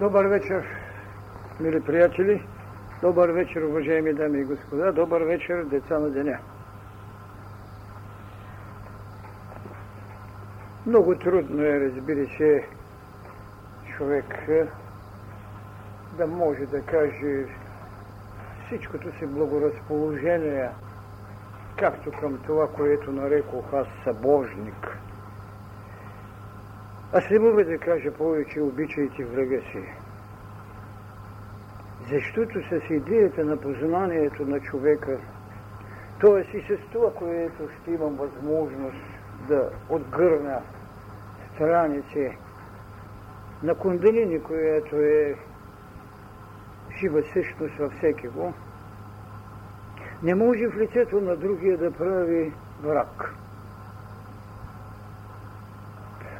Добър вечер, мили приятели. Добър вечер, уважаеми дами и господа. Добър вечер, деца на деня. Много трудно е, разбира се, човек да може да каже всичкото си благоразположение, както към това, което нарекох аз събожник. Аз не мога да кажа повече обичайте врага си. Защото с идеята на познанието на човека, т.е. и с това, което ще имам възможност да отгърна страници на кундалини, която е жива същност във всеки го, не може в лицето на другия да прави враг.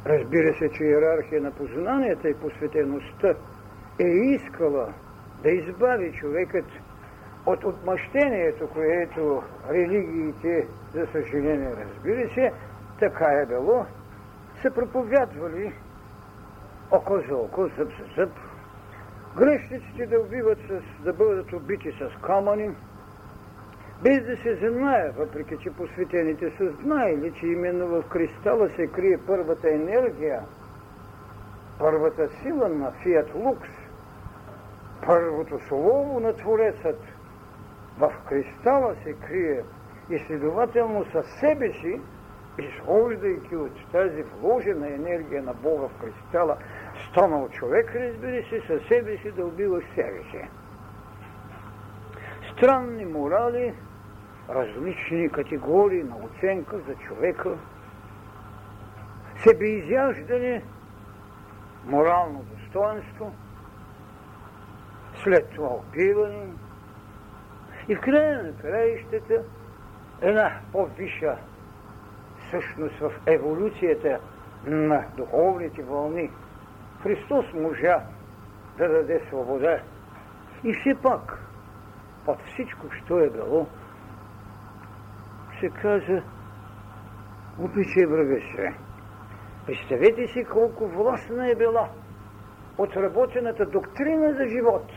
Разбира се, че иерархия на познанията и посветеността е искала да избави човекът от отмъщението, което религиите, за съжаление, разбира се, така е било, са проповядвали око за око, зъб за зъб, грешниците да убиват с, да бъдат убити с камъни, без да се знае, въпреки че посветените са знаели, че именно в кристала се крие първата енергия, първата сила на Фиат Лукс, първото слово на Творецът. В кристала се крие и следователно със себе си, изхождайки от тази вложена енергия на Бога в кристала, станал човек, разбира се, със себе си да убива себе си. Странни морали, различни категории на оценка за човека, себеизяждане, морално достоинство, след това убиване и в края на краищата една по-виша същност в еволюцията на духовните вълни. Христос можа да даде свобода. И все пак, под всичко, що е било, се каза, обичай врага си. Представете си колко властна е била отработената доктрина за живот,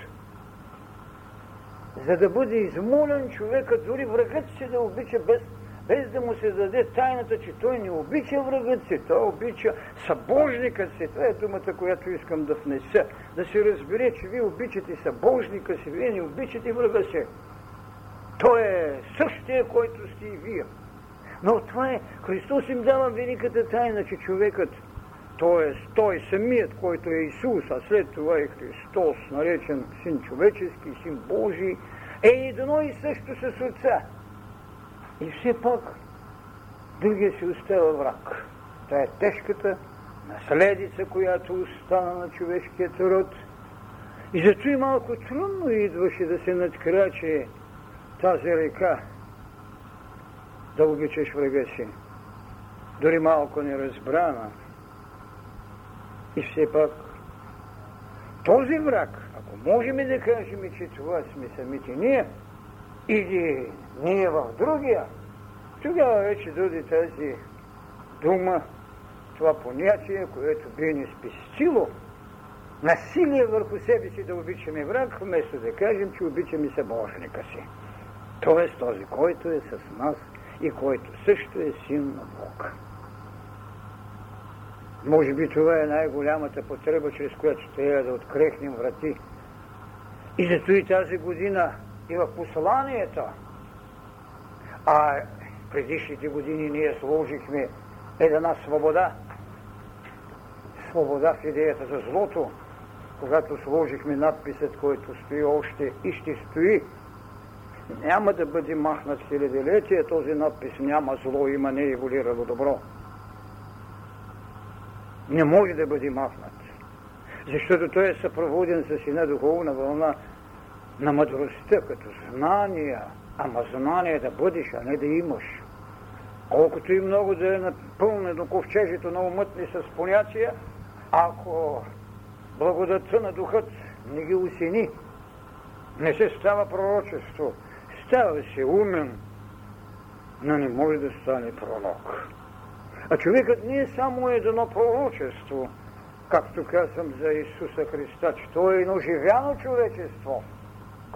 за да бъде измолен човека, дори врагът си да обича без, без да му се даде тайната, че той не обича врагът си, той обича събожникът си. Това е думата, която искам да внеса. Да се разбере, че вие обичате събожника си, вие не обичате врага си. Той е същия, който сте и вие. Но това е, Христос им дава великата тайна, че човекът, т.е. той самият, който е Исус, а след това е Христос, наречен Син човечески, Син Божий, е едно и също с Отца. И все пак другия си остава враг. Това е тежката наследица, която остана на човешкият род. И зато и малко трудно идваше да се надкраче тази река, да обичаш врага си, дори малко неразбрана. И все пак, този враг, ако можем да кажем, че това сме самите ние, или ние в другия, тогава вече дойде тази дума, това понятие, което би ни спестило насилие върху себе си да обичаме враг, вместо да кажем, че обичаме събожника си. Т.е. този, който е с нас и който също е син на Бог. Може би това е най-голямата потреба, чрез която трябва да открехнем врати. И зато и тази година и в посланията, а предишните години ние сложихме една свобода, свобода в идеята за злото, когато сложихме надписът, който стои още и ще стои няма да бъде махнат хилядилетие, този надпис няма зло, има не еволирало добро. Не може да бъде махнат. Защото той е съпроводен с една духовна вълна на мъдростта, като знания, ама знание да бъдеш, а не да имаш. Колкото и много да е напълнено ковчежето на умътни с понятия, ако благодатта на духът не ги усини, не се става пророчество, Става се умен, но не може да стане пророк. А човекът не е само едно пророчество, както казвам за Исуса Христа, че Той е едно живяно човечество.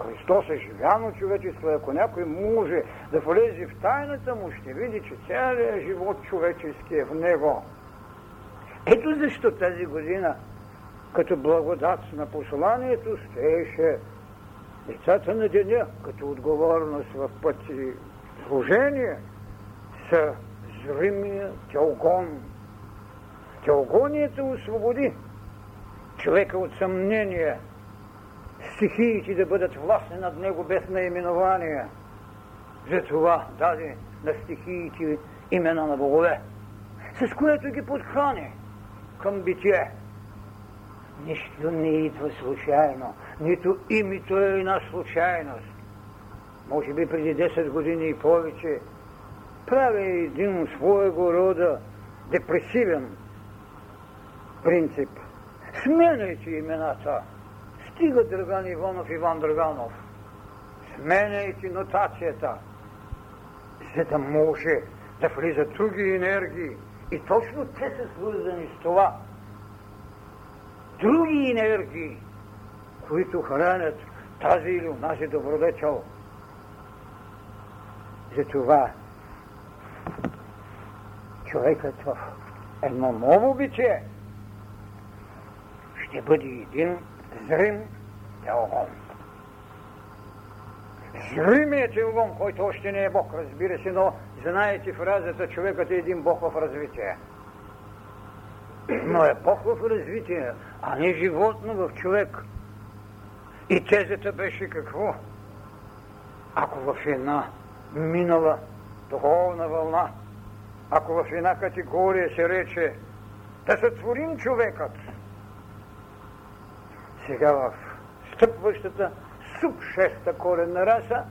Христос е живяно човечество. Ако някой може да влезе в тайната му, ще види, че целият живот човечески е в него. Ето защо тази година, като благодат на посланието, стоеше децата на деня, като отговорност в пъти служение, са зримия теогон. Теогонията освободи човека от съмнение, стихиите да бъдат властни над него без наименование. Затова даде на стихиите имена на богове, с което ги подхрани към битие. Нищо не идва случайно, нито името е една случайност. Може би преди 10 години и повече прави един своего рода депресивен принцип. Сменяйте имената. Стига Драган Иванов, Иван Драганов. Сменяйте нотацията, за да може да влизат други енергии. И точно те са свързани с това. Други енергии, които хранят тази или онази добродетел. Затова човекът в едно ново битие ще бъде един зрим теогон. Зримият теогон, който още не е Бог, разбира се, но знаете фразата човекът е един Бог в развитие. Но е в развитие, а не животно в човек. И тезата беше какво? Ако в една минала духовна вълна, ако в една категория се рече да сътворим човекът, сега в стъпващата суб-шеста коренна раса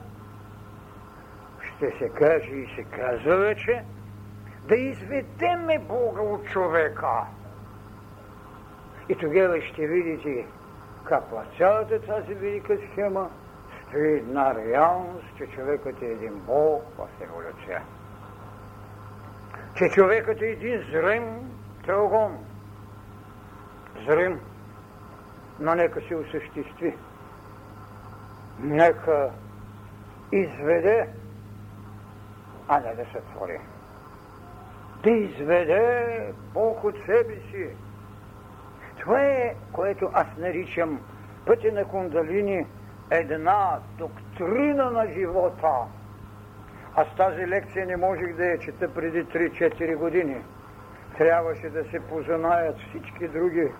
ще се каже и се казва вече да изведеме Бога от човека. И тогава ще видите как цялата тази велика схема стои една реалност, че човекът е един Бог в еволюция. Че човекът е един зрим тръгон. Зрим но нека се осъществи. Нека изведе, а не да се твори. Да изведе Бог от себе си. Това е, което аз наричам пътя на кундалини, една доктрина на живота. Аз тази лекция не можех да я чета преди 3-4 години. Трябваше да се познаят всички други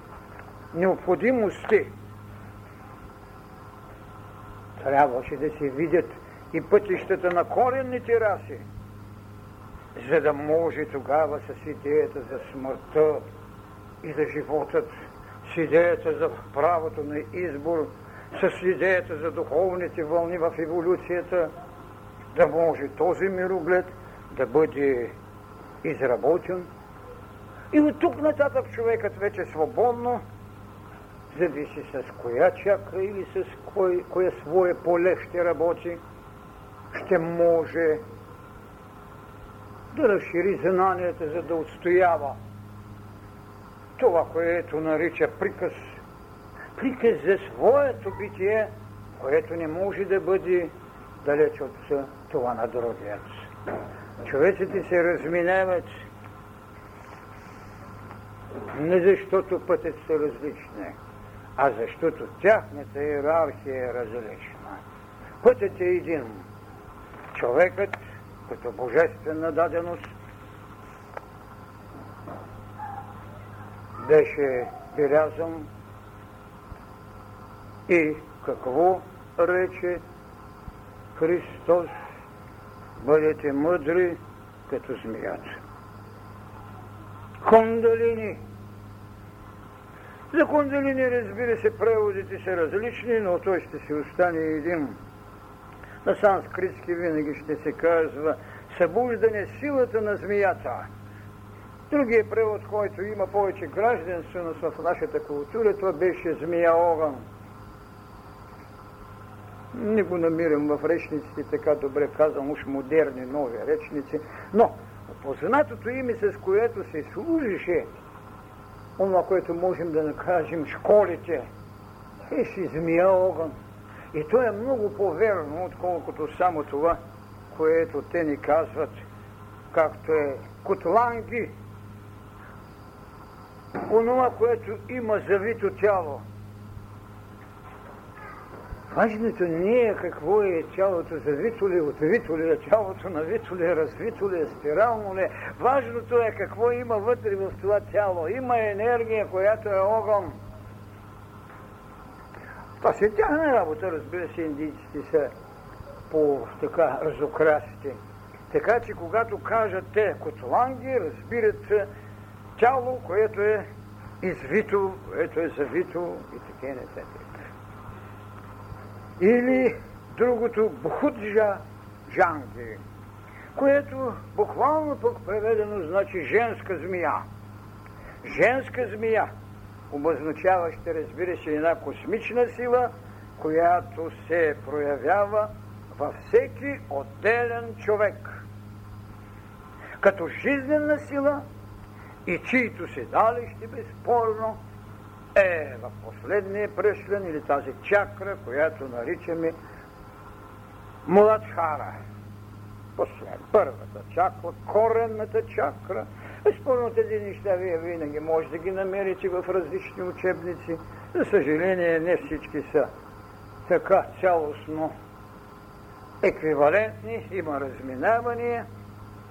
необходимости. Трябваше да се видят и пътищата на коренните раси, за да може тогава с идеята за смъртта и за животът, с идеята за правото на избор, с идеята за духовните вълни в еволюцията, да може този мироглед да бъде изработен. И от тук нататък човекът вече свободно зависи с коя чакра или с кой, кое свое поле ще работи, ще може да разшири знанията, за да отстоява това, което нарича приказ. Приказ за своето битие, което не може да бъде далеч от това на другият. Човеците се разминават не защото пътят са различни, а защото тяхната иерархия е различна. Пътят е един. Човекът, като божествена даденост, беше белязан и какво рече Христос? Бъдете мъдри като змията. Хондалини – за кундалини, разбира се, преводите са различни, но той ще си остане един. На санскритски винаги ще се казва събуждане силата на змията. Другия превод, който има повече гражданственост в нашата култура, това беше змия огън. Не го намирам в речниците, така добре казвам, уж модерни, нови речници, но опознатото име, с което се служише това, което можем да накажем школите, е си змия огън. И то е много по-верно, отколкото само това, което те ни казват, както е котланги, онова, което има завито тяло. Важното не е какво е тялото завито ли, отвито ли, е тялото навито ли, развито ли, спирално ли. Важното е какво има вътре в това тяло. Има енергия, която е огън. Това си е тяхна работа, разбира се, индийците са по така разукрасите. Така че когато кажат те котланги, разбират тяло, което е извито, което е завито и така нататък. Или другото Бхуджа Джанги, което буквално пък преведено значи женска змия. Женска змия, обозначаваща, разбира се, една космична сила, която се проявява във всеки отделен човек. Като жизнена сила и чието седалище безспорно е в последния пръшлен или тази чакра, която наричаме Младхара. Послед първата чакра, коренната чакра. Безспорно тези неща вие винаги може да ги намерите в различни учебници. За съжаление, не всички са така цялостно еквивалентни, има разминавания,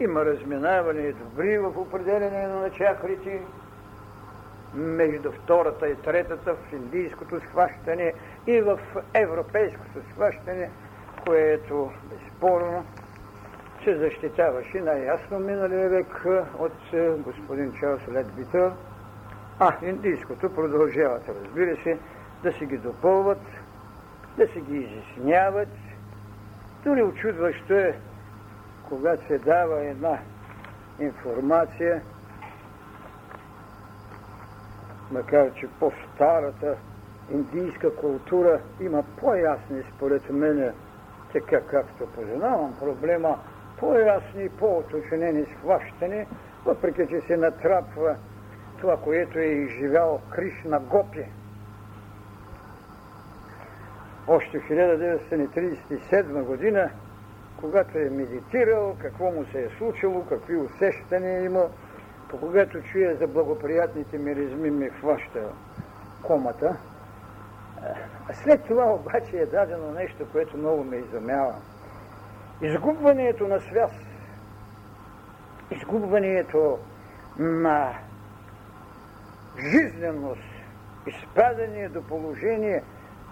има разминавания добри в определение на чакрите, между втората и третата в индийското схващане и в европейското схващане, което безспорно се защитаваше най-ясно миналия век от господин Чарлз Ледбитър, а индийското продължават, разбира се, да си ги допълват, да си ги изясняват. Дори очудващо е, когато се дава една информация, макар че по-старата индийска култура има по-ясни, според мен, така както познавам проблема, по-ясни, по-уточнени схващани, въпреки че се натрапва това, което е изживял Кришна Гопи. Още в 1937 година, когато е медитирал, какво му се е случило, какви усещания имал, когато чуя за благоприятните миризми, ми хваща комата. След това обаче е дадено нещо, което много ме изумява. Изгубването на связ, изгубването на жизненост, изпадане до положение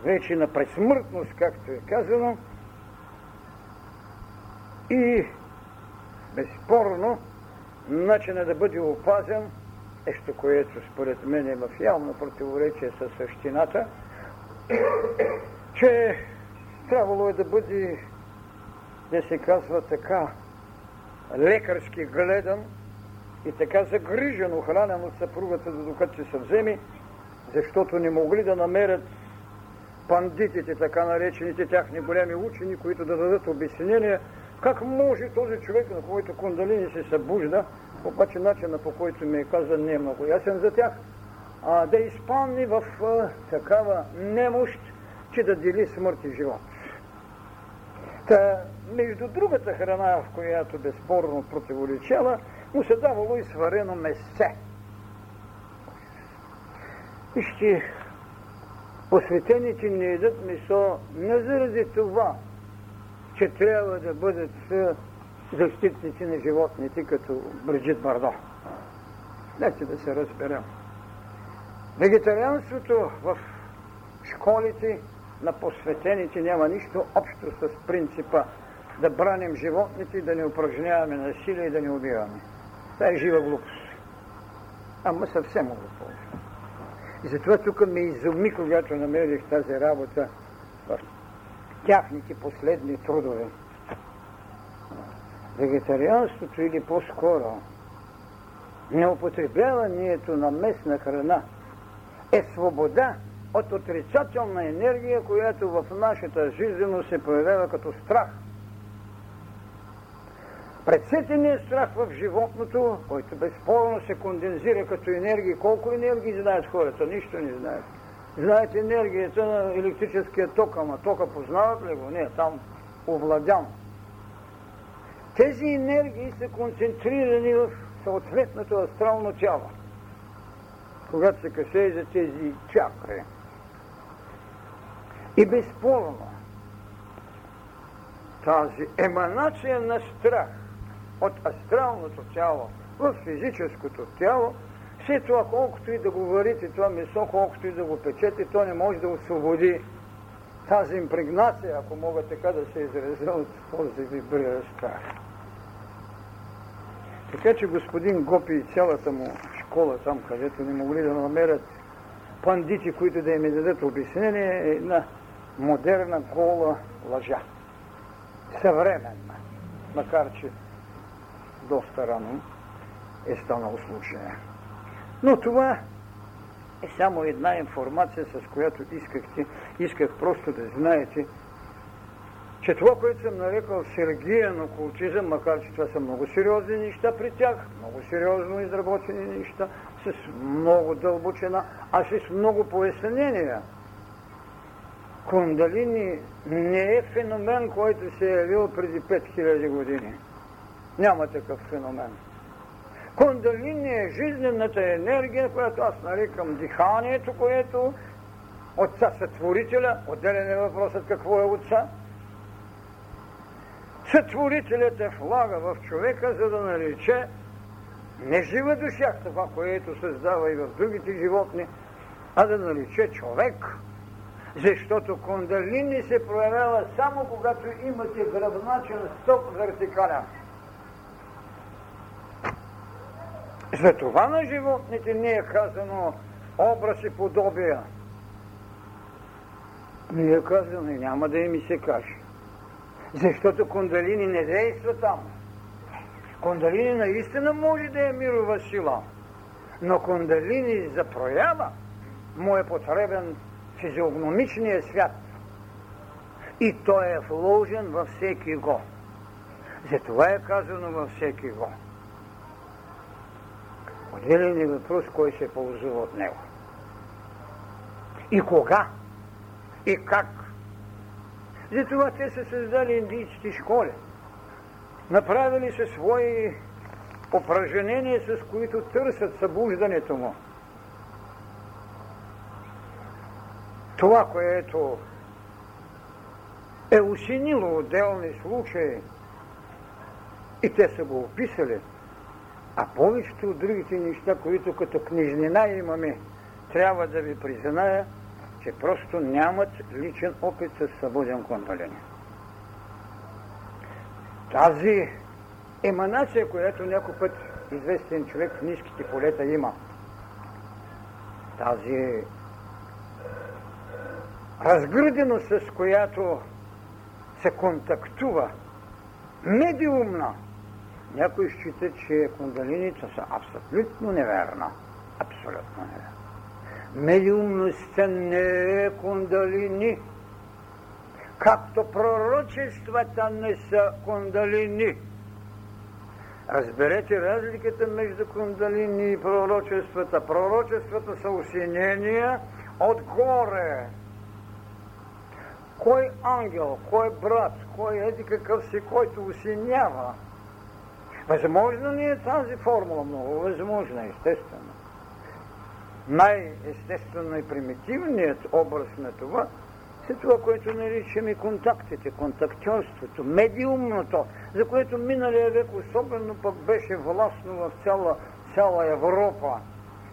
вече на пресмъртност, както е казано, и безспорно начинът да бъде опазен, нещо, което според мен е в явно противоречие с същината, че трябвало е да бъде, да се казва така, лекарски гледан и така загрижен, охранен от съпругата, докато се съвземи, защото не могли да намерят пандитите, така наречените тяхни големи учени, които да дадат обяснение как може този човек, на който кундалини се събужда, обаче начина по който ми е казан не е много ясен за тях, а, да изпълни в а, такава немощ, че да дели смърт и живот. Та, между другата храна, в която безспорно противоречала, му се давало и сварено месце. Вижте, посветените не едат месо не заради това, че трябва да бъдат защитници на животните, като Бриджит Бардо. Нека да се разберем. Вегетарианството в школите на посветените няма нищо общо с принципа да браним животните, да не упражняваме насилие и да не убиваме. Това е жива глупост. Ама съвсем глупост. И затова тук ме изуми, когато намерих тази работа тяхните последни трудове. Вегетарианството или по-скоро неупотребяването на местна храна е свобода от отрицателна енергия, която в нашата жизненост се появява като страх. Прецетеният страх в животното, който безспорно се кондензира като енергия. Колко енергии знаят хората? Нищо не знаят. Знаете енергията на електрическия ток, ама тока познават ли го? Не, там овладян. Тези енергии са концентрирани в съответното астрално тяло. Когато се касае за тези чакри. И безспорно, тази еманация на страх от астралното тяло в физическото тяло, все това, колкото и да го варите, това месо, колкото и да го печете, то не може да освободи тази импрегнация, ако мога така да се изразя от този вибриращ страх. Така че господин Гопи и цялата му школа, там където не могли да намерят пандити, които да им дадат обяснение, е една модерна гола лъжа. Съвременна, макар че доста рано е станал случая. Но това е само една информация, с която искахте, исках просто да знаете, че това, което съм нарекал Сергиен окултизъм, макар че това са много сериозни неща при тях, много сериозно изработени неща, с много дълбочина, а с много пояснения. Кундалини не е феномен, който се е явил преди 5000 години. Няма такъв феномен. Кундалини е жизнената енергия, която аз нарекам диханието, което Отца Сътворителя, отделен е въпросът какво е Отца, Сътворителят е влага в човека, за да нарече не жива душа, това, което създава и в другите животни, а да нарече човек. Защото кундалини се проявява само когато имате гръбначен стоп вертикален. За това на животните не е казано образ и подобия. Не е казано и няма да им се каже. Защото кундалини не действа там. Кундалини наистина може да е мирова сила, но кундалини за проява му е потребен физиогномичния свят. И той е вложен във всеки го. Затова е казано във всеки го. Отделен е въпрос, кой се ползва от него. И кога? И как? Затова те са създали индийските школи. Направили са свои упражнения, с които търсят събуждането му. Това, което е усинило отделни случаи и те са го описали, а повечето от другите неща, които като книжнина имаме, трябва да ви призная, че просто нямат личен опит с събуден контролен. Тази еманация, която някой път известен човек в ниските полета има, тази разгърденост, с която се контактува, медиумна, някой счита, че кундалините са абсолютно неверна. Абсолютно неверна. Медиумността не е кундалини, както пророчествата не са кундалини. Разберете разликата между кундалини и пророчествата. Пророчествата са усинения отгоре. Кой ангел, кой брат, кой еди какъв си, който усинява. Възможно ли е тази формула? Много възможно, естествено най-естествено и примитивният образ на това е това, което наричаме контактите, контактьорството, медиумното, за което миналия век особено пък беше властно в цяла, цяла Европа.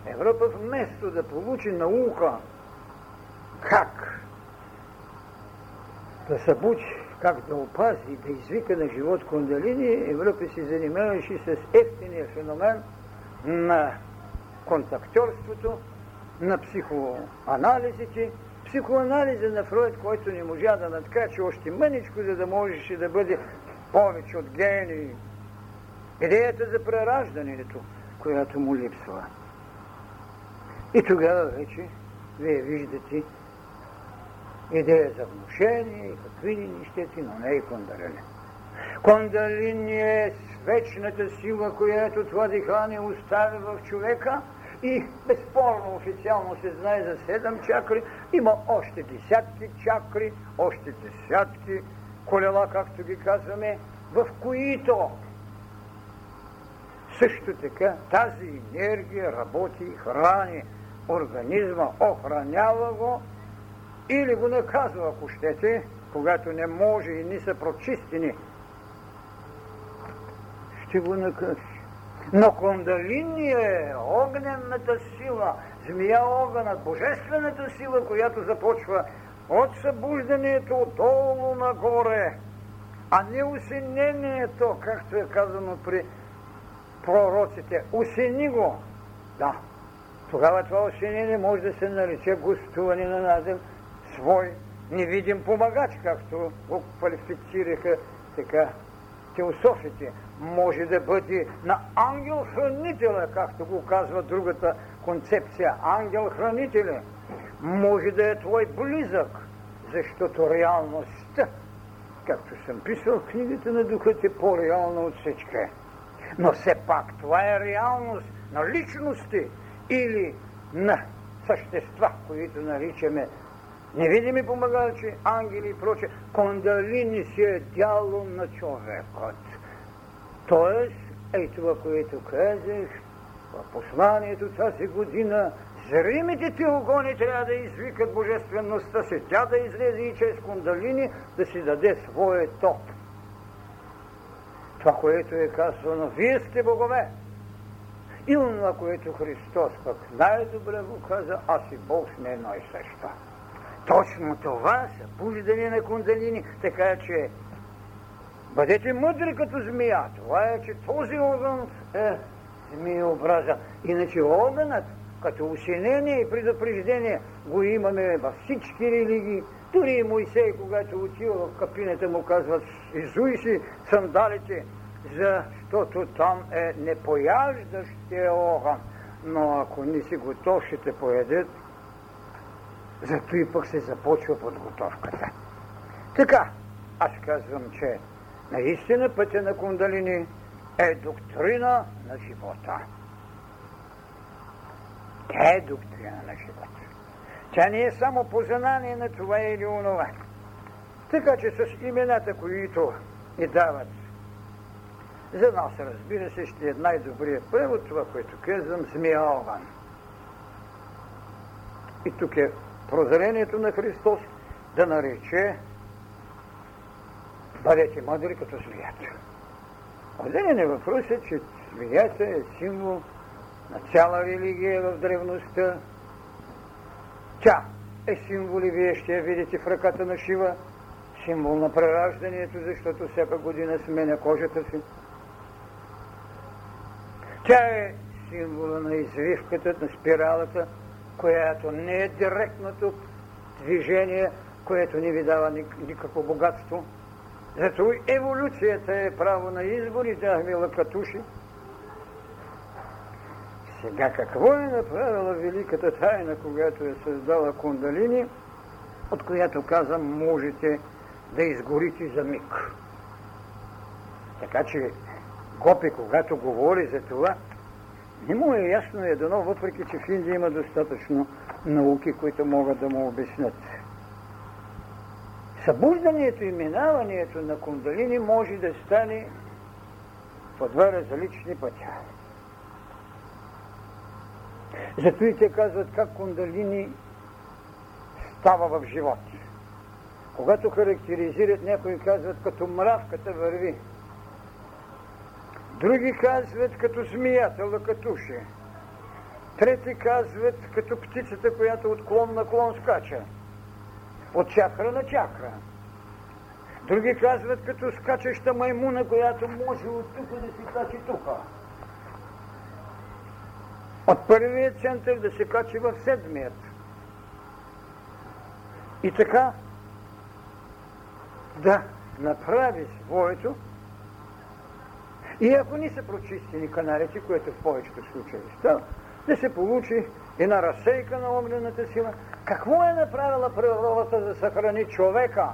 Европа вместо да получи наука как да събучи, как да опази, да извика на живот кундалини, Европа се занимаваше с ефтиния феномен на контактьорството, на психоанализите, психоанализа на Фройд, който не можа да надкрачи още мъничко, за да можеше да бъде повече от гений. Идеята за прераждането, която му липсва. И тогава вече вие виждате идея за внушение и какви ли нещети, но не и кондалини. Кондалини е вечната сила, която това дихание оставя в човека и безспорно официално се знае за седем чакри, има още десятки чакри, още десятки колела, както ги казваме, в които също така тази енергия работи и храни организма, охранява го или го наказва, ако щете, когато не може и не са прочистени. Ще го накажи. Но кундалини е огненната сила, змия огънът, божествената сила, която започва от събуждането отдолу нагоре, а не усинението, както е казано при пророците. Усини го. Да. Тогава това усинение може да се нарече гостуване на наден свой невидим помагач, както го квалифицираха така теософите. Може да бъде на ангел-хранителя, както го казва другата концепция. Ангел-хранителя. Може да е твой близък, защото реалността, както съм писал в книгата на духът, е по-реална от всички. Но все пак това е реалност на личности или на същества, които наричаме невидими помагачи, ангели и прочее. Кондалини си е дяло на човекът. Тоест, ей това, което казах, в посланието тази година, зримите ти огони трябва да извикат божествеността си, тя да излезе и чрез кондалини да си даде своя топ това, което е казано, вие сте богове. И това, което Христос пък най-добре го каза, аз и Бог сме едно и също. Точно това са събуждане на кундалини, така че бъдете мъдри като змия. Това е, че този огън е змиеобраза. Иначе огънът, като усинение и предупреждение, го имаме във всички религии. Дори и Моисей, когато отива в капината, му казват, изуй си сандалите, защото там е непояждащия огън. Но ако не си готов, ще те поедат. Зато и пък се започва подготовката. Така, аз казвам, че наистина пътя на кундалини е доктрина на живота. Тя е доктрина на живота. Тя не е само познание на това или онова. Така че с имената, които ни дават за нас, разбира се, ще е най-добрият превод, това, което казвам, змия огън. И тук е прозрението на Христос да нарече бъдете мъдри като змията. Отделен е въпросът, че змията е символ на цяла религия в древността. Тя е символ и вие ще я видите в ръката на Шива, символ на прераждането, защото всяка година сменя кожата си. Тя е символа на извивката, на спиралата, която не е директното движение, което не ви дава никакво богатство. Зато еволюцията е право на избор и тяхме лакатуши. Сега какво е направила великата тайна, когато е създала кундалини, от която казвам, можете да изгорите за миг. Така че Гопи, когато говори за това, не му е ясно едно, въпреки че в Индия има достатъчно науки, които могат да му обяснят. Събуждането и минаването на кундалини може да стане по два различни пътя. Зато и те казват как кундалини става в живот. Когато характеризират, някои казват като мравката върви. Други казват като змията, лъкатуше. Трети казват като птицата, която от клон на клон скача. От чакра на чакра. Други казват като скачаща маймуна, която може от тук да се качи тук. От първия център да се качи в седмият. И така да направи своето и ако не са прочистени каналите, което в повечето случаи става, да се получи една разсейка на огнената сила. Какво е направила природата да съхрани човека?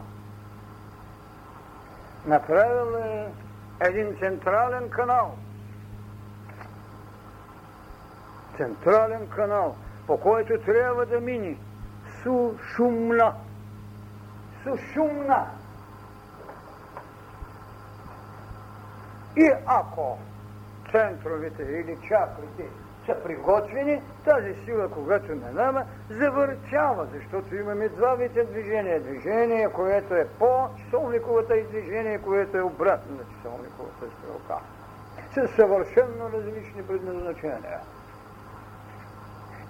Направила е един централен канал. Централен канал, по който трябва да мини сушумна. Сушумна. И ако центровете или чакрите са приготвени, тази сила, когато минава, завъртява, защото имаме два вида движения. Движение, което е по часовниковата и движение, което е обратно на часовниковата стрелка. С съвършенно различни предназначения.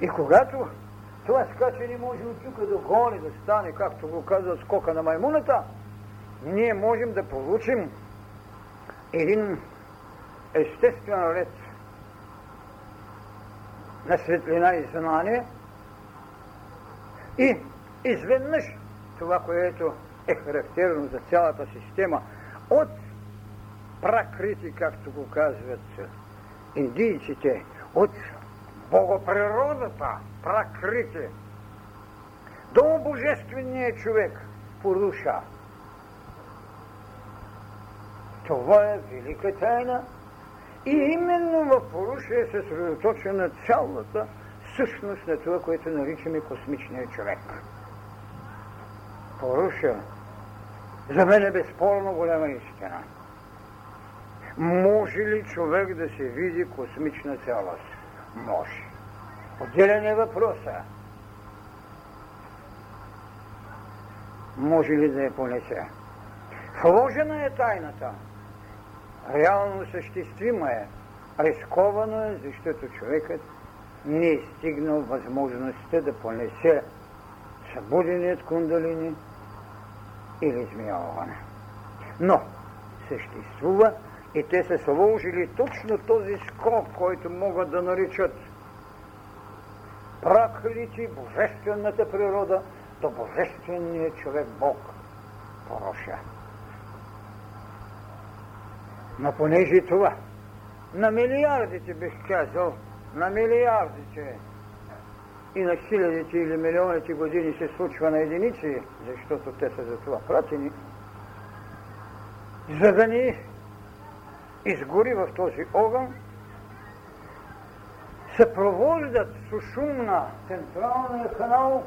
И когато това скачане може от тук до горе да стане, както го казва скока на маймуната, ние можем да получим един естествен ред на светлина и знание и изведнъж това, което е характерно за цялата система от пракрити, както го казват индийците, от богоприродата, пракрити, до божествения човек, Пуруша. Това е велика тайна, и именно в Поруша е съсредоточена цялата същност на това, което наричаме космичния човек. Поруша за мен е безспорно голяма истина. Може ли човек да се види космична цялост? Може. Отделен е въпроса. Може ли да я понесе? Вложена е тайната реално съществима е. Рисковано е, защото човекът не е стигнал възможността да понесе събуденият кундалини или измияване. Но съществува и те са сложили точно този скок, който могат да наричат пракрити божествената природа до божествения човек Бог Пороша. Но понеже това на милиардите бих казал, на милиардите и на хилядите или милионите години се случва на единици, защото те са за това пратени, за да ни изгори в този огън, съпровождат сушумна централния канал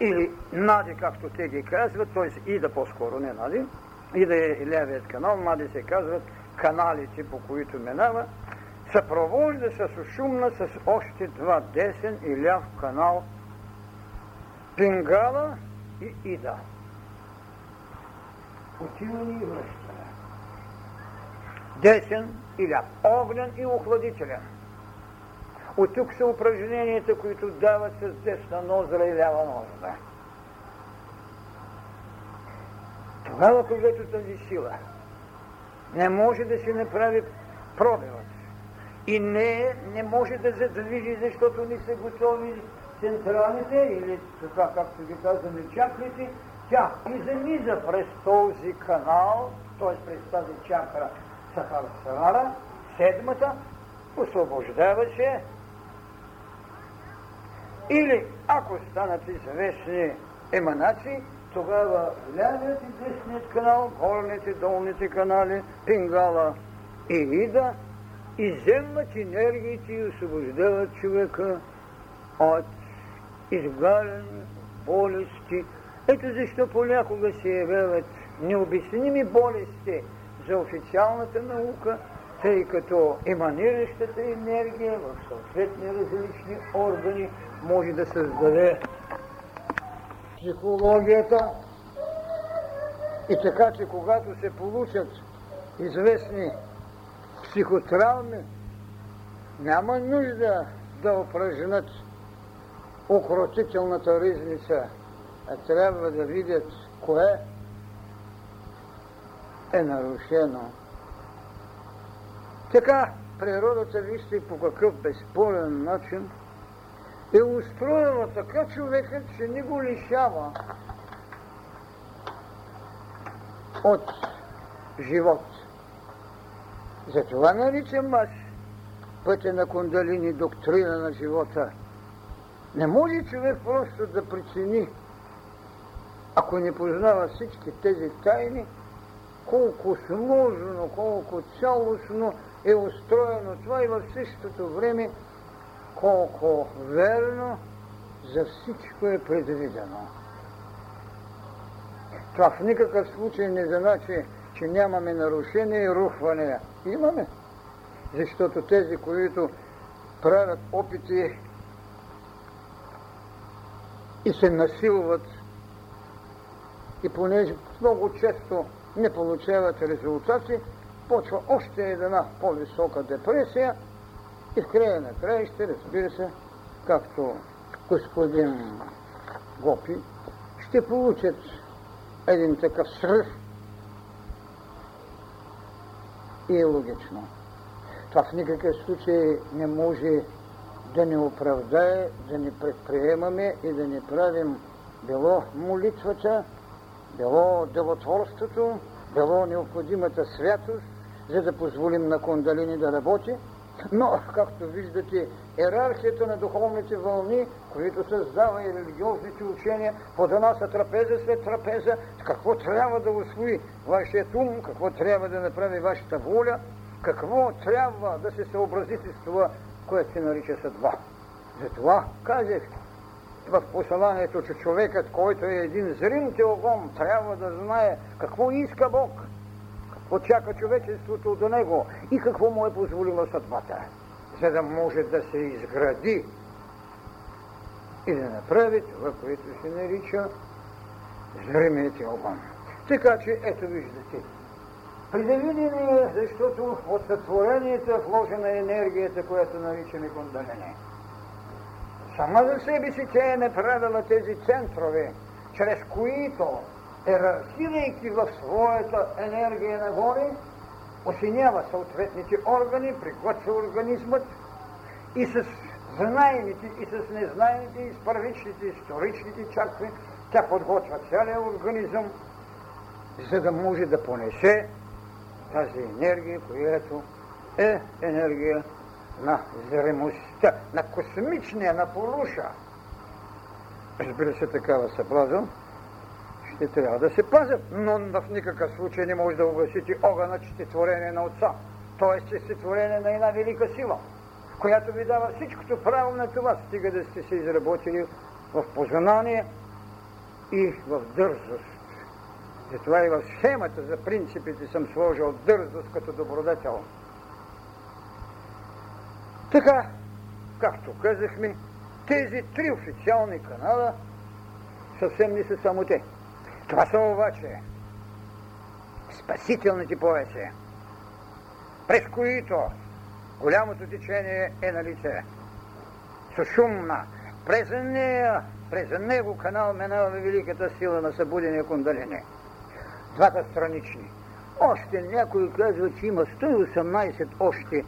или нади, както те ги казват, т.е. и да по-скоро не нади, и да е левият канал, мади се казват каналите, по които минава, съпровожда с шумна с още два десен и ляв канал Пингала и Ида. Отиване и връщане. Десен и ляв. Огнен и охладителен. От тук са упражненията, които дават с десна нозра и лява нозра. Тогава, когато тази сила не може да се направи пробивът и не, не може да задвижи, защото не са готови централните или така, както ги казваме, чакрати, тя излиза през този канал, т.е. през тази чакра Сахарсара, седмата, освобождава се или ако станат известни еманации, тогава лявият и десният канал, горните, долните канали, пингала и ида, иземват енергиите и освобождават човека от изгаряне, болести. Ето защо понякога се явяват необясними болести за официалната наука, тъй като еманиращата енергия в съответни различни органи може да създаде психологията. И така, че когато се получат известни психотравми, няма нужда да упражнят укротителната ризница, а трябва да видят кое е нарушено. Така, природата вижте по какъв безспорен начин – е устроила така човекът, че не го лишава от живот. Затова наричам аз пътя на кундалини доктрина на живота. Не може човек просто да прецени, ако не познава всички тези тайни, колко сложно, колко цялостно е устроено това и в същото време колко верно за всичко е предвидено. Това в никакъв случай не значи, че нямаме нарушение и рухване. Имаме. Защото тези, които правят опити и се насилват и понеже много често не получават резултати, почва още една по-висока депресия и в края на краище, разбира се, както господин Гопи, ще получат един такъв сръв и е логично. Това в никакъв случай не може да ни оправдае, да ни предприемаме и да ни правим било молитвата, било делотворството, било необходимата святост, за да позволим на кундалини да работи. Но, както виждате, иерархията на духовните вълни, които създава и религиозните учения, под една са трапеза след трапеза, какво трябва да освои вашият ум, какво трябва да направи вашата воля, какво трябва да се съобрази с това, което се нарича съдба. Затова казах в посланието, че човекът, който е един зрим теогон, трябва да знае какво иска Бог, какво чака човечеството до него и какво му е позволила съдбата, за да може да се изгради и да направи това, което се нарича зримият теогон. Така че, ето виждате, Предвидени е, защото от сътворението е вложена енергията, която наричаме кундалини. Сама за себе си тя е направила тези центрове, чрез които, ерархирайки в своята енергия нагоре, осинява съответните органи, приготвя организмът и с знаемите и с незнаемите, и с първичните, и вторичните чакви, тя подготвя целият организъм, за да може да понесе тази енергия, която е енергия на зримостта, на космичния, на полуша. Разбира се, такава съблазън ще трябва да се пазят, но в никакъв случай не може да огласите огъна, че сте творение на Отца. Тоест, че сте творение на една велика сила, която ви дава всичкото право на това, стига да сте се изработили в познание и в дързост. Затова и в схемата за принципите съм сложил дързост като добродетел. Така, както казахме, тези три официални канала съвсем не са само те. Това са обаче спасителните пояси, през които голямото течение е на лице. Сушумна, през нея, през него канал минава великата сила на събудения кундалини двата странични. Още някой казва, че има 118 още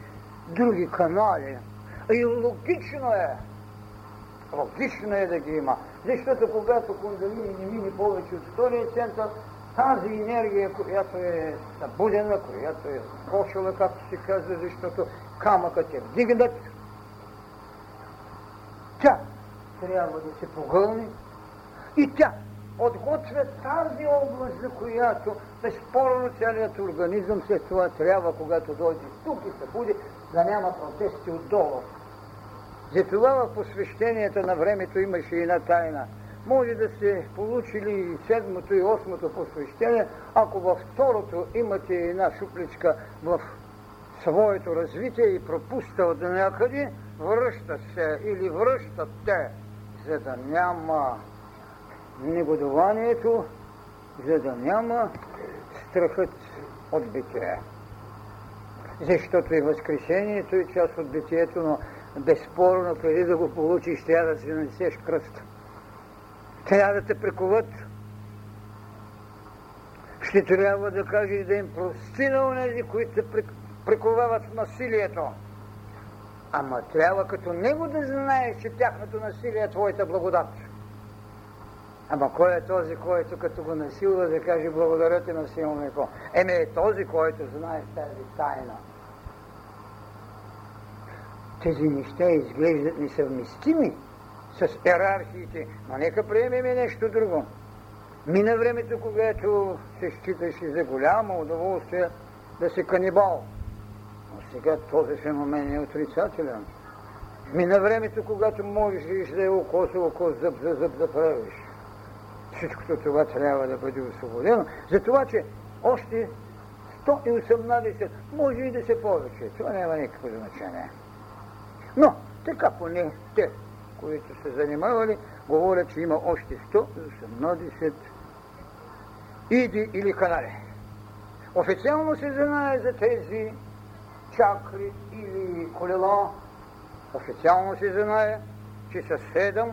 други канали. И логично е, логично е да ги има. Защото когато кундалини не мине повече от втория център, тази енергия, която е събудена, която е скочила, както се казва, защото камъкът е вдигнат, тя трябва да се погълни и тя подготвя тази област, за която безспорно целият организъм след това трябва, когато дойде тук и се буди, да няма протести отдолу. Затова в посвещенията на времето имаше една тайна. Може да сте получили и седмото и осмото посвещение, ако във второто имате една шупличка в своето развитие и пропуска от някъде, връща се или връщат те, за да няма негодованието, за да няма страхът от битие. Защото и възкресението е част от битието, но безспорно преди да го получиш, трябва да си нанесеш кръст. Трябва да те прекуват. Ще трябва да кажеш да им прости на онези, които те приковават в насилието. Ама трябва като него да знаеш, че тяхното насилие е твоята благодат. Ама кой е този, който като го насилва да каже благодаря ти на силнико? Еме е този, който знае тази тайна. Тези неща изглеждат несъвместими с иерархиите, но нека приемем нещо друго. Мина времето, когато се считаше за голямо удоволствие да се канибал. Но сега този феномен е отрицателен. Мина времето, когато можеш да е око за око, зъб за зъб да правиш. Всичкото това трябва да бъде освободено. Затова, че още 118, може и да се повече. Това няма никакво значение. Но, така поне те, които са занимавали, говорят, че има още 118 иди или канали. Официално се знае за тези чакри или колела. Официално се знае, че са седем,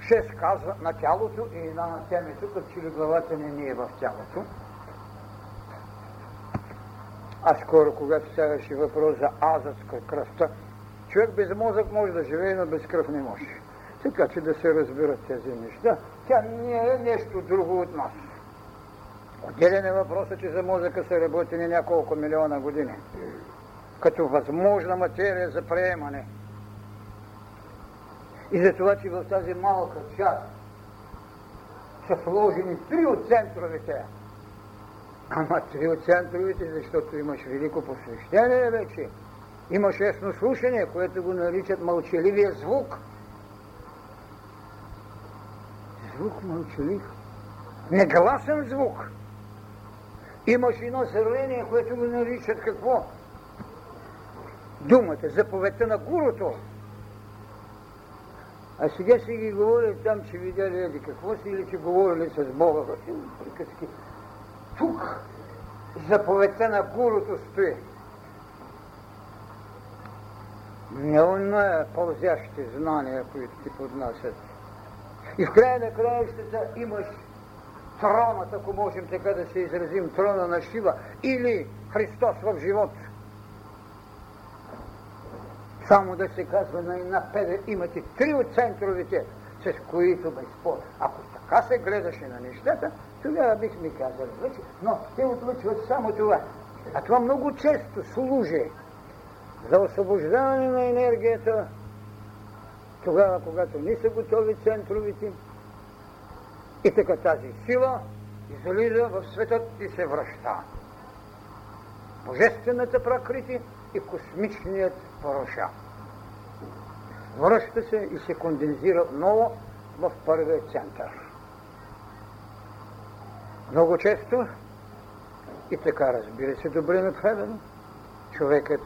шест казва на тялото и една на темето, като че ли главата не, не е в тялото. А скоро, когато ставаше въпрос за азъцка кръвта, човек без мозък може да живее, но без кръв не може. Така че да се разбират тези неща. Тя не е нещо друго от нас. Отделен е въпросът, че за мозъка са работени няколко милиона години. Като възможна материя за приемане. И за това, че в тази малка част са вложени три от центровете. Ама три от центровете, защото имаш велико посвещение вече. Имаш ясно слушане, което го наричат мълчаливия звук. Звук мълчалив. Негласен звук. Имаш едно сравнение, което го наричат какво? Думата, заповедта на гурото. А сега си ги говори там, че видяли еди какво си или че говорили с Бога. Приказки. Тук заповедта на гурото стои. Не он е пълзящи знания, които ти поднасят. И в края на краищата имаш тронът, ако можем така да се изразим, трона на Шива или Христос в живот. Само да се казва на една педа, имате три от центровете, с които безспор. Ако така се гледаше на нещата, тогава бихме казали, вече, но те отлъчват само това. А това много често служи за освобождаване на енергията, тогава, когато не са готови центровите, и така тази сила излиза в светът и се връща. Божествената пракрити и космичният поруша. Връща се и се кондензира отново в първия център. Много често и така разбира се добре направено, човекът,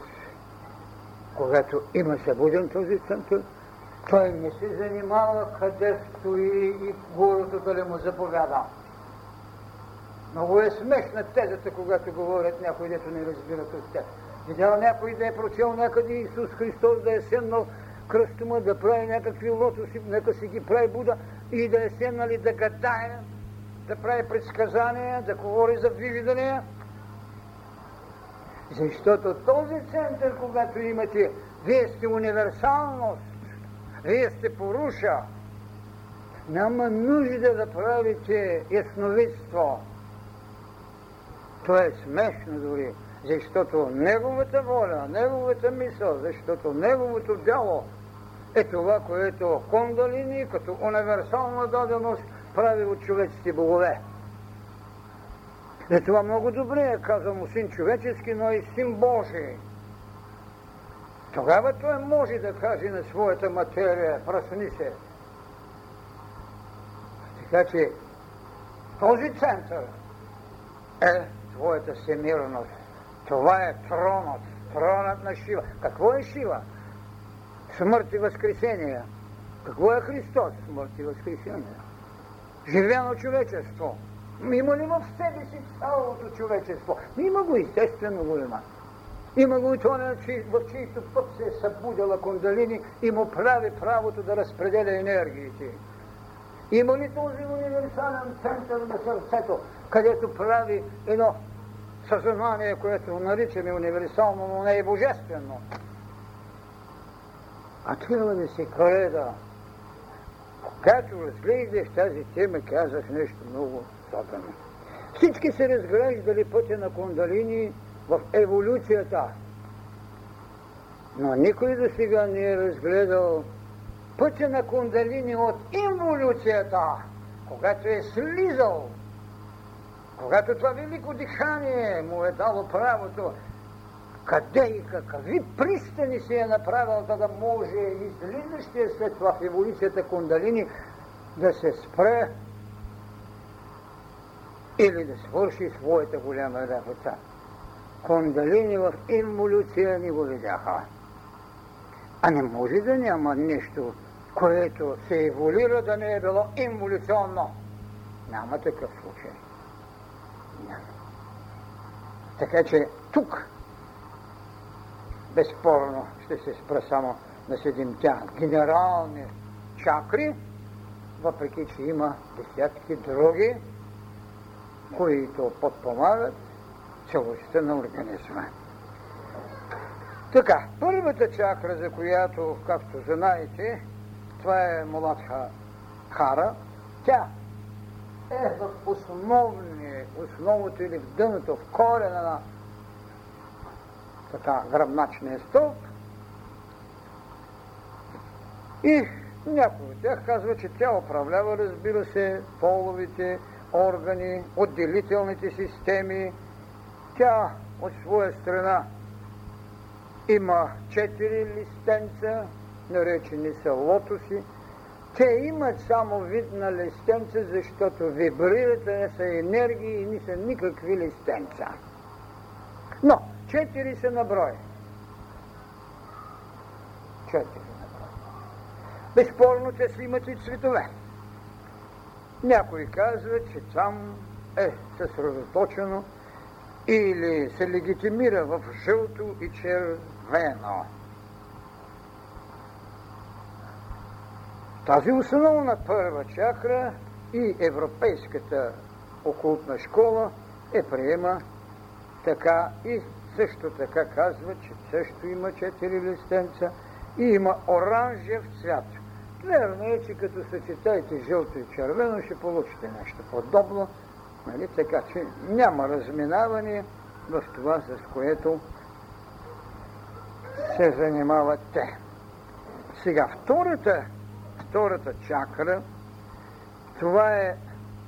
когато има събуден този център, той не се занимава къде стои и горото да му заповяда. Много е смешна тезата, когато говорят някой, дето не разбират от тях. Видял някой да е прочел някъде Исус Христос да е седнал кръста му, да прави някакви лотоси, нека си ги прави Буда и да е седнали да гадае, да прави предсказания, да говори за виждания. Защото този център, когато имате, вие сте универсалност, вие сте поруша. Няма нужда да правите ясновидство. Това е смешно дори, защото неговата воля, неговата мисъл, защото неговото дяло е това, което Кондалини като универсална даденост прави от човеците богове. Това много добре е казано син човечески, но и син Божий. Тогава той може да каже на своята материя, пръсни се. Така че този център е твоята всемирност. Това е тронът, тронът на Шива. Какво е Шива? Смърт и възкресение. Какво е Христос? Смърт и възкресение. Живяно човечество. Има ли в себе си цялото човечество? Има го, естествено го има. Има го и това, в чието път се е събудила кундалини и му прави правото да разпределя енергиите. Има ли този универсален център на сърцето, където прави едно съзнание, което наричаме универсално, но не е божествено? А трябва да се гледа. Когато разглеждах тази тема, казах нещо много особено. Всички се разглеждали пътя на кундалини, в еволюцията. Но никой до сега не е разгледал пътя на кундалини от инволюцията. когато е слизал, когато това велико дихание му е дало правото, къде и какви пристани си е направил, за да може излизащия след това в еволюцията кундалини да се спре или да свърши своята голяма работа. Кундалини в инволюция ни го видяха. А не може да няма нещо, което се еволюира да не е било инволюционно. Няма такъв случай. Няма. Така че тук безспорно ще се спра само на седемтя генерални чакри, въпреки че има десятки други, които подпомагат целостта на организма. Така, първата чакра, за която, както знаете, това е Муладха Хара, тя е в основни, основото или в дъното, в корена на така гръбначния стълб. И някой от тях казва, че тя управлява, разбира се, половите органи, отделителните системи. Тя от своя страна има четири листенца, наречени са лотоси. Те имат само вид на листенца, защото вибрират, не са енергии и не са никакви листенца. Но, четири са на брой. Четири на брой. Безспорно, те си имат и цветове. Някой казва, че там е съсредоточено или се легитимира в жълто и червено. Тази основна първа чакра и европейската окултна школа е приема така и също така казва, че също има четири листенца и има оранжев цвят. Верно е, че като съчетаете жълто и червено, ще получите нещо подобно, нали? така че няма разминаване в това, с което се занимават те. Сега, втората, втората чакра, това е,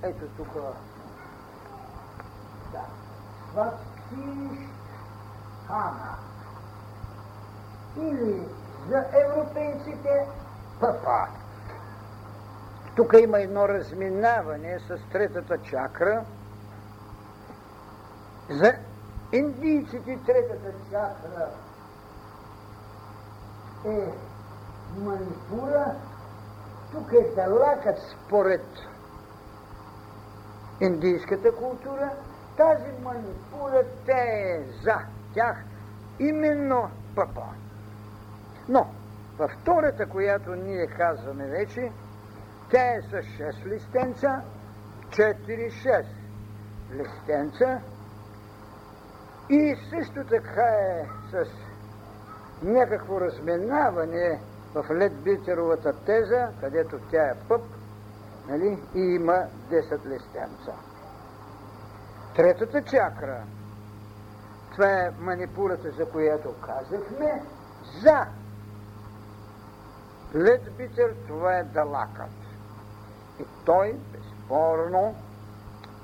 ето тук, да, Хана. Или за европейците папа. Тук има едно разминаване с третата чакра. За индийците третата чакра е манипура. Тук е далакът според индийската култура. Тази манипура те е за тях именно папа. Но във втората, която ние казваме вече, тя е с 6 листенца, 4-6 листенца и също така е с някакво разминаване в Ледбитеровата теза, където тя е пъп, нали, и има 10 листенца. Третата чакра, това е манипурата, за която казахме, за Ледбитер, това е далакът. И той, безспорно,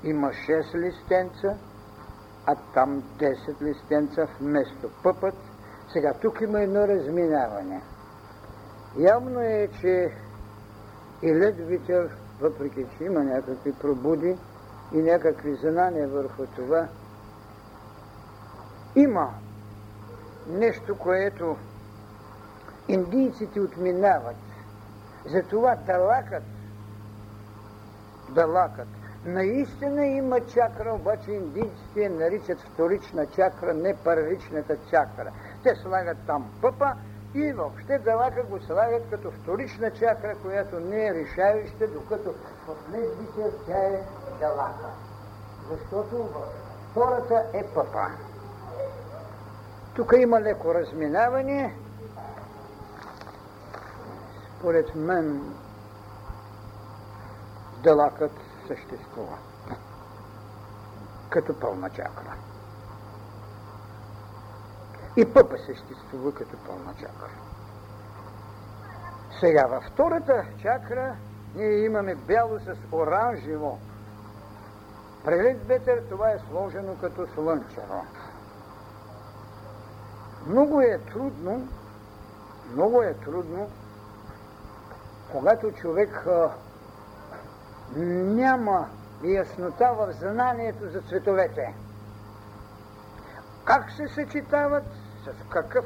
има 6 листенца, а там 10 листенца вместо пъпът. Сега, тук има едно разминаване. Явно е, че и Ледвитер, въпреки че има някакви пробуди и някакви знания върху това, има нещо, което индийците отминават. Затова далакът, далакът, наистина има чакра, обаче индийците я наричат вторична чакра, не първичната чакра. Те слагат там пъпа и въобще далака го слагат като вторична чакра, която не е решаваща, докато в лесбите тя е далака. Защото втората е пъпа. Тук има леко разминаване, според мен делакът съществува като пълна чакра. И пъпа съществува като пълна чакра. Сега във втората чакра ние имаме бяло с оранжево. Прелит ветер, това е сложено като слънчево. Много е трудно, много е трудно, когато човек а, няма яснота в знанието за цветовете. Как се съчетават, с какъв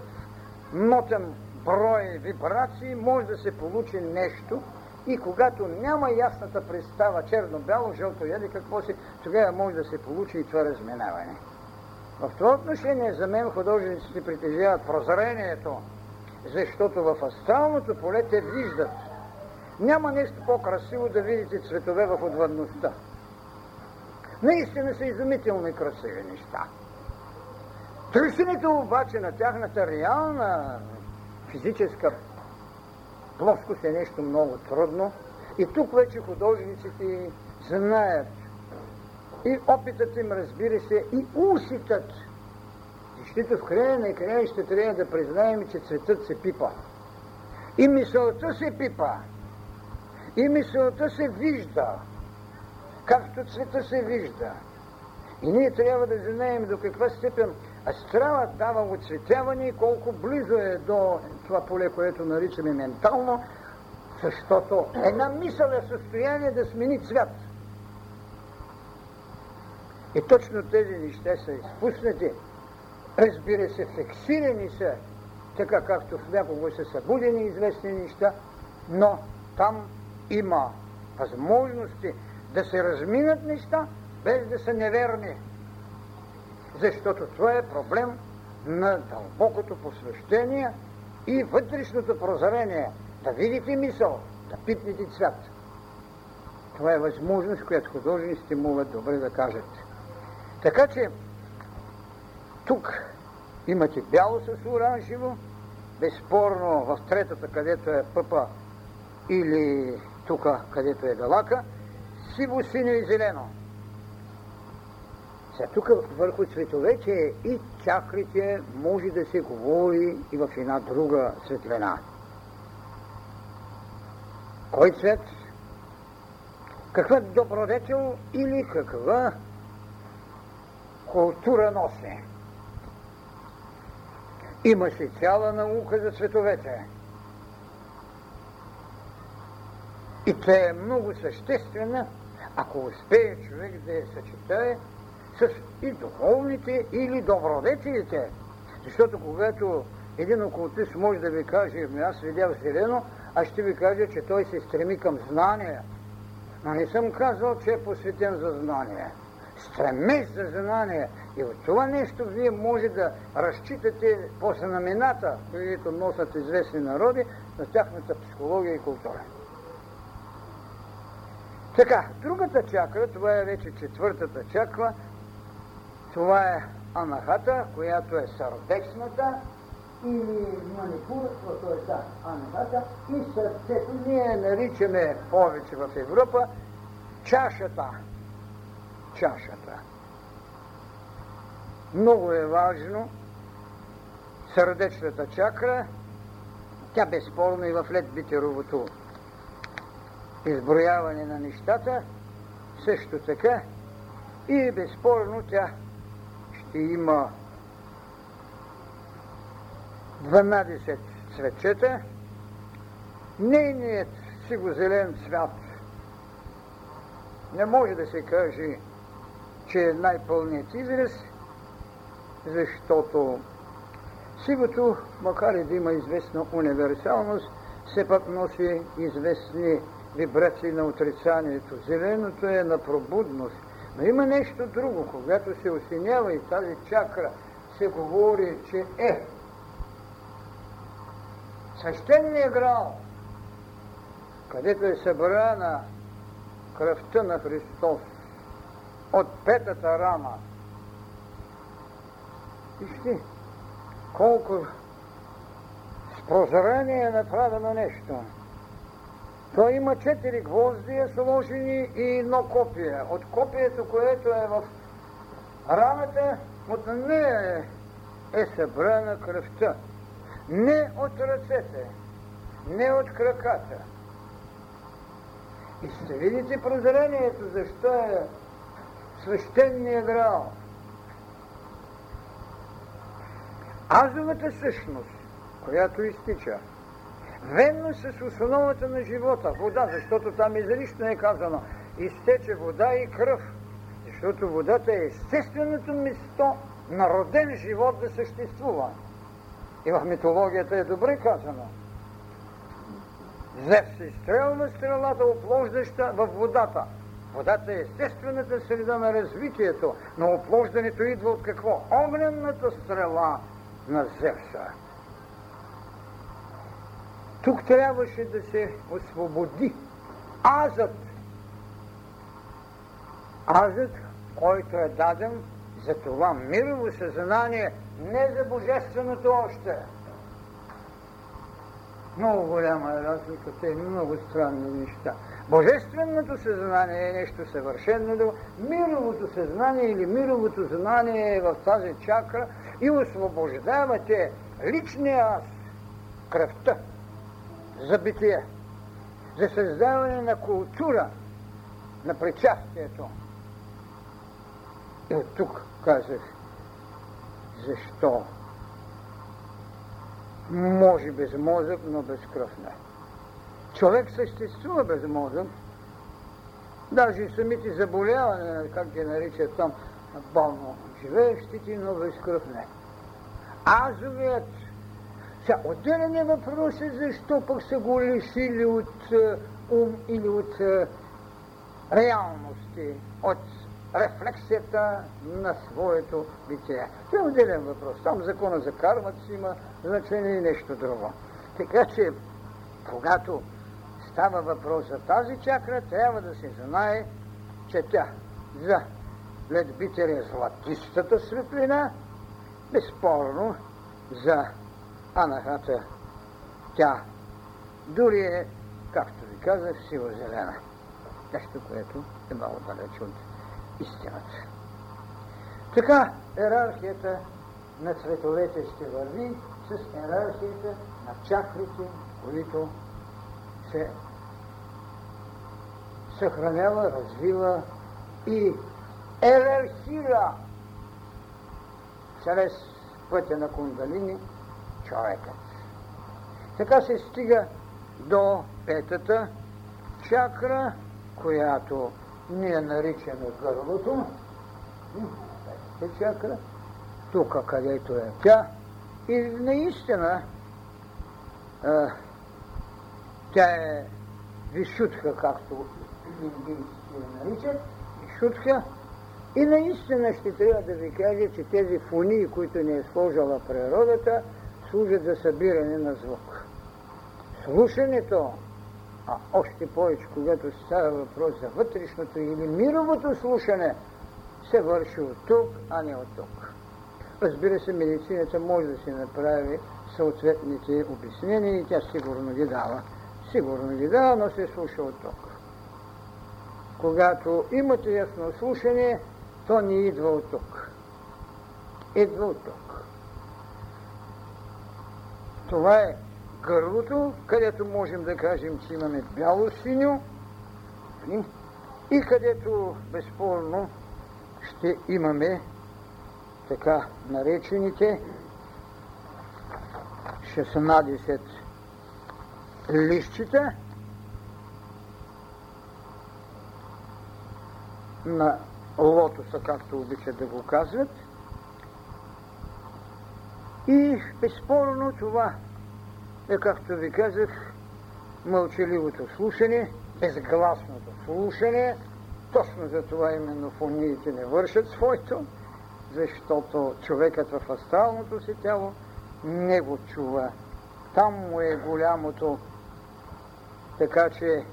нотен брой вибрации може да се получи нещо и когато няма ясната представа черно-бяло, жълто яди какво си, тогава може да се получи и това разминаване. В това отношение за мен художниците притежават прозрението, защото в астралното поле те виждат. Няма нещо по-красиво да видите цветове в отвъдността. Наистина са изумителни красиви неща. Търсенето обаче на тяхната реална физическа плоскост е нещо много трудно. И тук вече художниците знаят. И опитът им, разбира се, и уситът. Защото в края на екрана ще трябва да признаем, че цветът се пипа. И мисълта се пипа. И мисълта се вижда. Както цвета се вижда. И ние трябва да знаем до каква степен астралът дава оцветяване и колко близо е до това поле, което наричаме ментално, защото една мисъл е състояние да смени цвят. И точно тези неща са изпуснати. Разбира се, фиксирани са, така както в някого са събудени известни неща, но там има възможности да се разминат неща, без да са неверни. Защото това е проблем на дълбокото посвещение и вътрешното прозрение. Да видите мисъл, да пипнете цвят. Това е възможност, която художниците могат добре да кажат. Така че, тук имате бяло с оранжево, безспорно в третата, където е пъпа, или тук, където е галака, сиво, синьо и зелено. Сега тук върху цветовете и чакрите може да се говори и в една друга светлина. Кой цвет? Каква добродетел или каква култура носи? Има си цяла наука за цветовете. И тя е много съществена, ако успее човек да я съчетае с и духовните или добродетелите. Защото когато един окултист може да ви каже, ами аз видях зелено, аз ще ви кажа, че той се стреми към знание. Но не съм казал, че е посветен за знание. Стремеж за знание. И от това нещо вие може да разчитате по знамената, които носят известни народи, на тяхната психология и култура. Така, другата чакра, това е вече четвъртата чакра, това е анахата, която е сърдечната или манипурата, т.е. да, анахата и сърцето. Ние наричаме повече в Европа чашата. Чашата. Много е важно сърдечната чакра, тя безспорно и в лед битеровото изброяване на нещата, също така и безспорно тя ще има 12 цветчета. Нейният сиво-зелен цвят не може да се каже, че е най-пълният израз, защото сивото, макар и да има известна универсалност, все пак носи известни вибрации на отрицанието. Зеленото е на пробудност. Но има нещо друго. Когато се осенява и тази чакра, се говори, че е свещения грал, където е събрана кръвта на Христос от петата рама. Вижте, колко с прозрение е направено нещо. Той има четири гвоздия сложени и едно копие. От копието, което е в раната, от нея е събрана кръвта. Не от ръцете, не от краката. И ще видите прозрението, защо е свещения грал. Азовата същност, която изтича, венно с основата на живота, вода, защото там изрично е казано, изтече вода и кръв, защото водата е естественото место на роден живот да съществува. И в митологията е добре казано. Зев се изстрелва стрелата, оплождаща в водата. Водата е естествената среда на развитието, но оплождането идва от какво? Огненната стрела на Зевса. Тук трябваше да се освободи азът. Азът, който е даден за това мирово съзнание, не за божественото още. Много голяма е разликата и много странни неща. Божественото съзнание е нещо съвършено друго. Мировото съзнание или мировото знание е в тази чакра и освобождавате личния аз, кръвта, за битие, за създаване на култура, на причастието. И от тук казах, защо може без мозък, но без кръв не. Човек съществува без мозък, даже и самите заболявания, как ги наричат там, болно живеещите, но без кръв не. Азовият сега, отделен е въпросът защо пък са го лишили от е, ум или от е, реалности, от рефлексията на своето битие. Това е отделен въпрос. Там закона за кармат си има значение и нещо друго. Така че, когато става въпрос за тази чакра, трябва да се знае, че тя за ледбитер е златистата светлина, безспорно за анахата тя дори е, както ви казах, сила зелена. Нещо, което е много далеч от истината. Така, иерархията на цветовете ще върви с иерархията на чакрите, които се съхранява, развива и ерархира чрез пътя на кундалини човекът. Така се стига до петата чакра, която ние наричаме гърлото. Петата чакра, тук където е тя. И наистина тя е вишутка, както индийски я наричат, вишутка. И наистина ще трябва да ви кажа, че тези фонии, които ни е сложила природата, служат за събиране на звук. Слушането, а още повече, когато става въпрос за вътрешното или мировото слушане, се върши от тук, а не от тук. Разбира се, медицината може да си направи съответните обяснения и тя сигурно ги дава. Сигурно ги дава, но се слуша от тук. Когато имате ясно слушане, то не идва от тук. Идва от тук. Това е гърлото, където можем да кажем, че имаме бяло-синьо и където безспорно ще имаме така наречените 16 лищите на лотоса, както обичат да го казват – и безспорно това е, както ви казах, мълчаливото слушане, безгласното слушане. Точно за това именно фониите не вършат своето, защото човекът в астралното си тяло не го чува. Там му е голямото, така че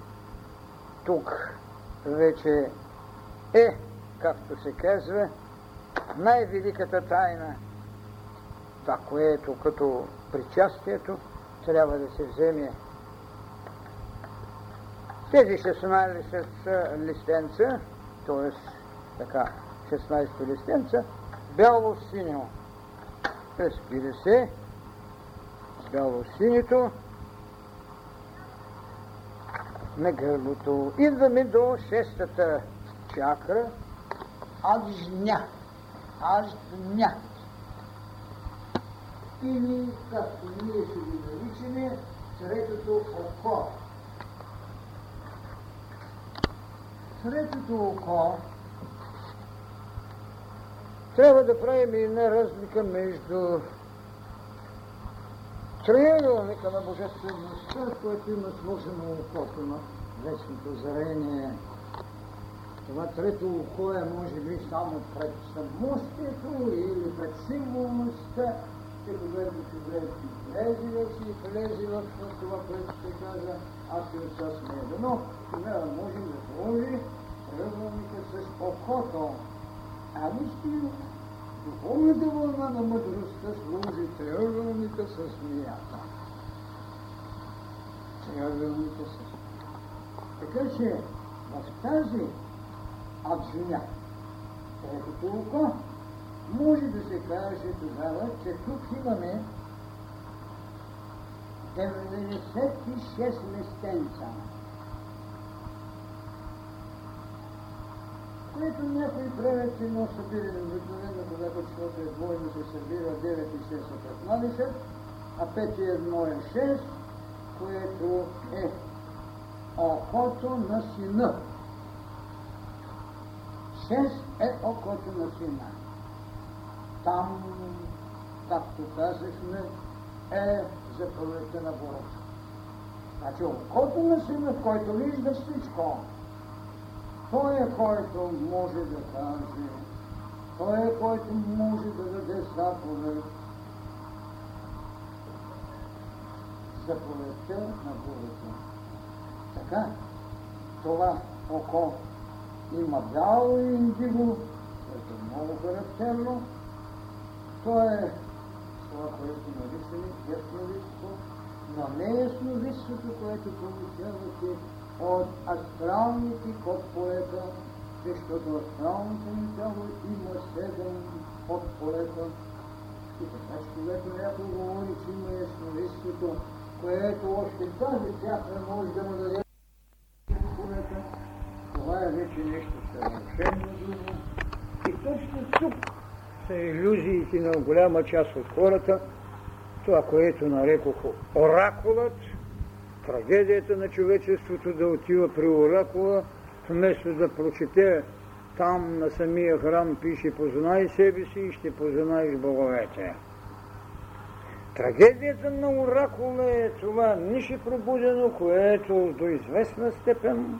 тук вече е, както се казва, най-великата тайна – това, което като причастието трябва да се вземе тези 16 листенца, т.е. така, 16 листенца, бяло-синьо. Разбира се, бяло-синито на гърлото. Идваме до шестата чакра. Аджня. Аджня. Или, както ние ще ги наричаме, третото око. Третото око трябва да правим една разлика между триъгълника на Божествеността, което има сложено окото на вечното зрение. Това трето око е, може би, само пред самостието или пред символността, че когато човек влезе вече и влезе в това, което се каза, аз и отца сме едно, тогава можем да сложи триъгълника с окото. А вижте, духовната вълна на мъдростта служи триъгълника с змията. Триъгълника с Така че в тази абзуня, третото око, може да се каже тогава, че тук имаме 96 местенца. Което някои правят едно събиране, обикновено, когато числото е двойно, се събира 9 и 6 са 15, а 5 и 1 е 6, което е окото на сина. 6 е окото на сина. Там, както казахме, е заповедта на Бога. Значи окото на сина, който вижда всичко, той е който може да каже, той е който може да даде заповед. Заповедта на Бога. Така, това око има бяло и индиго, което е много характерно. То е това, което наричаме ясновидство, но не ясновидството, което получавате от астралните подполета, защото астралното ни тяло има седем подполета. И така, че когато някой говори, че има ясновидството, което още тази чакра може да му даде това е вече нещо съвършено друго. И точно тук са иллюзиите на голяма част от хората, това, което нарекох оракулът, трагедията на човечеството да отива при оракула, вместо да прочете там на самия храм пише познай себе си и ще познаеш боговете. Трагедията на оракула е това нише пробудено, което до известна степен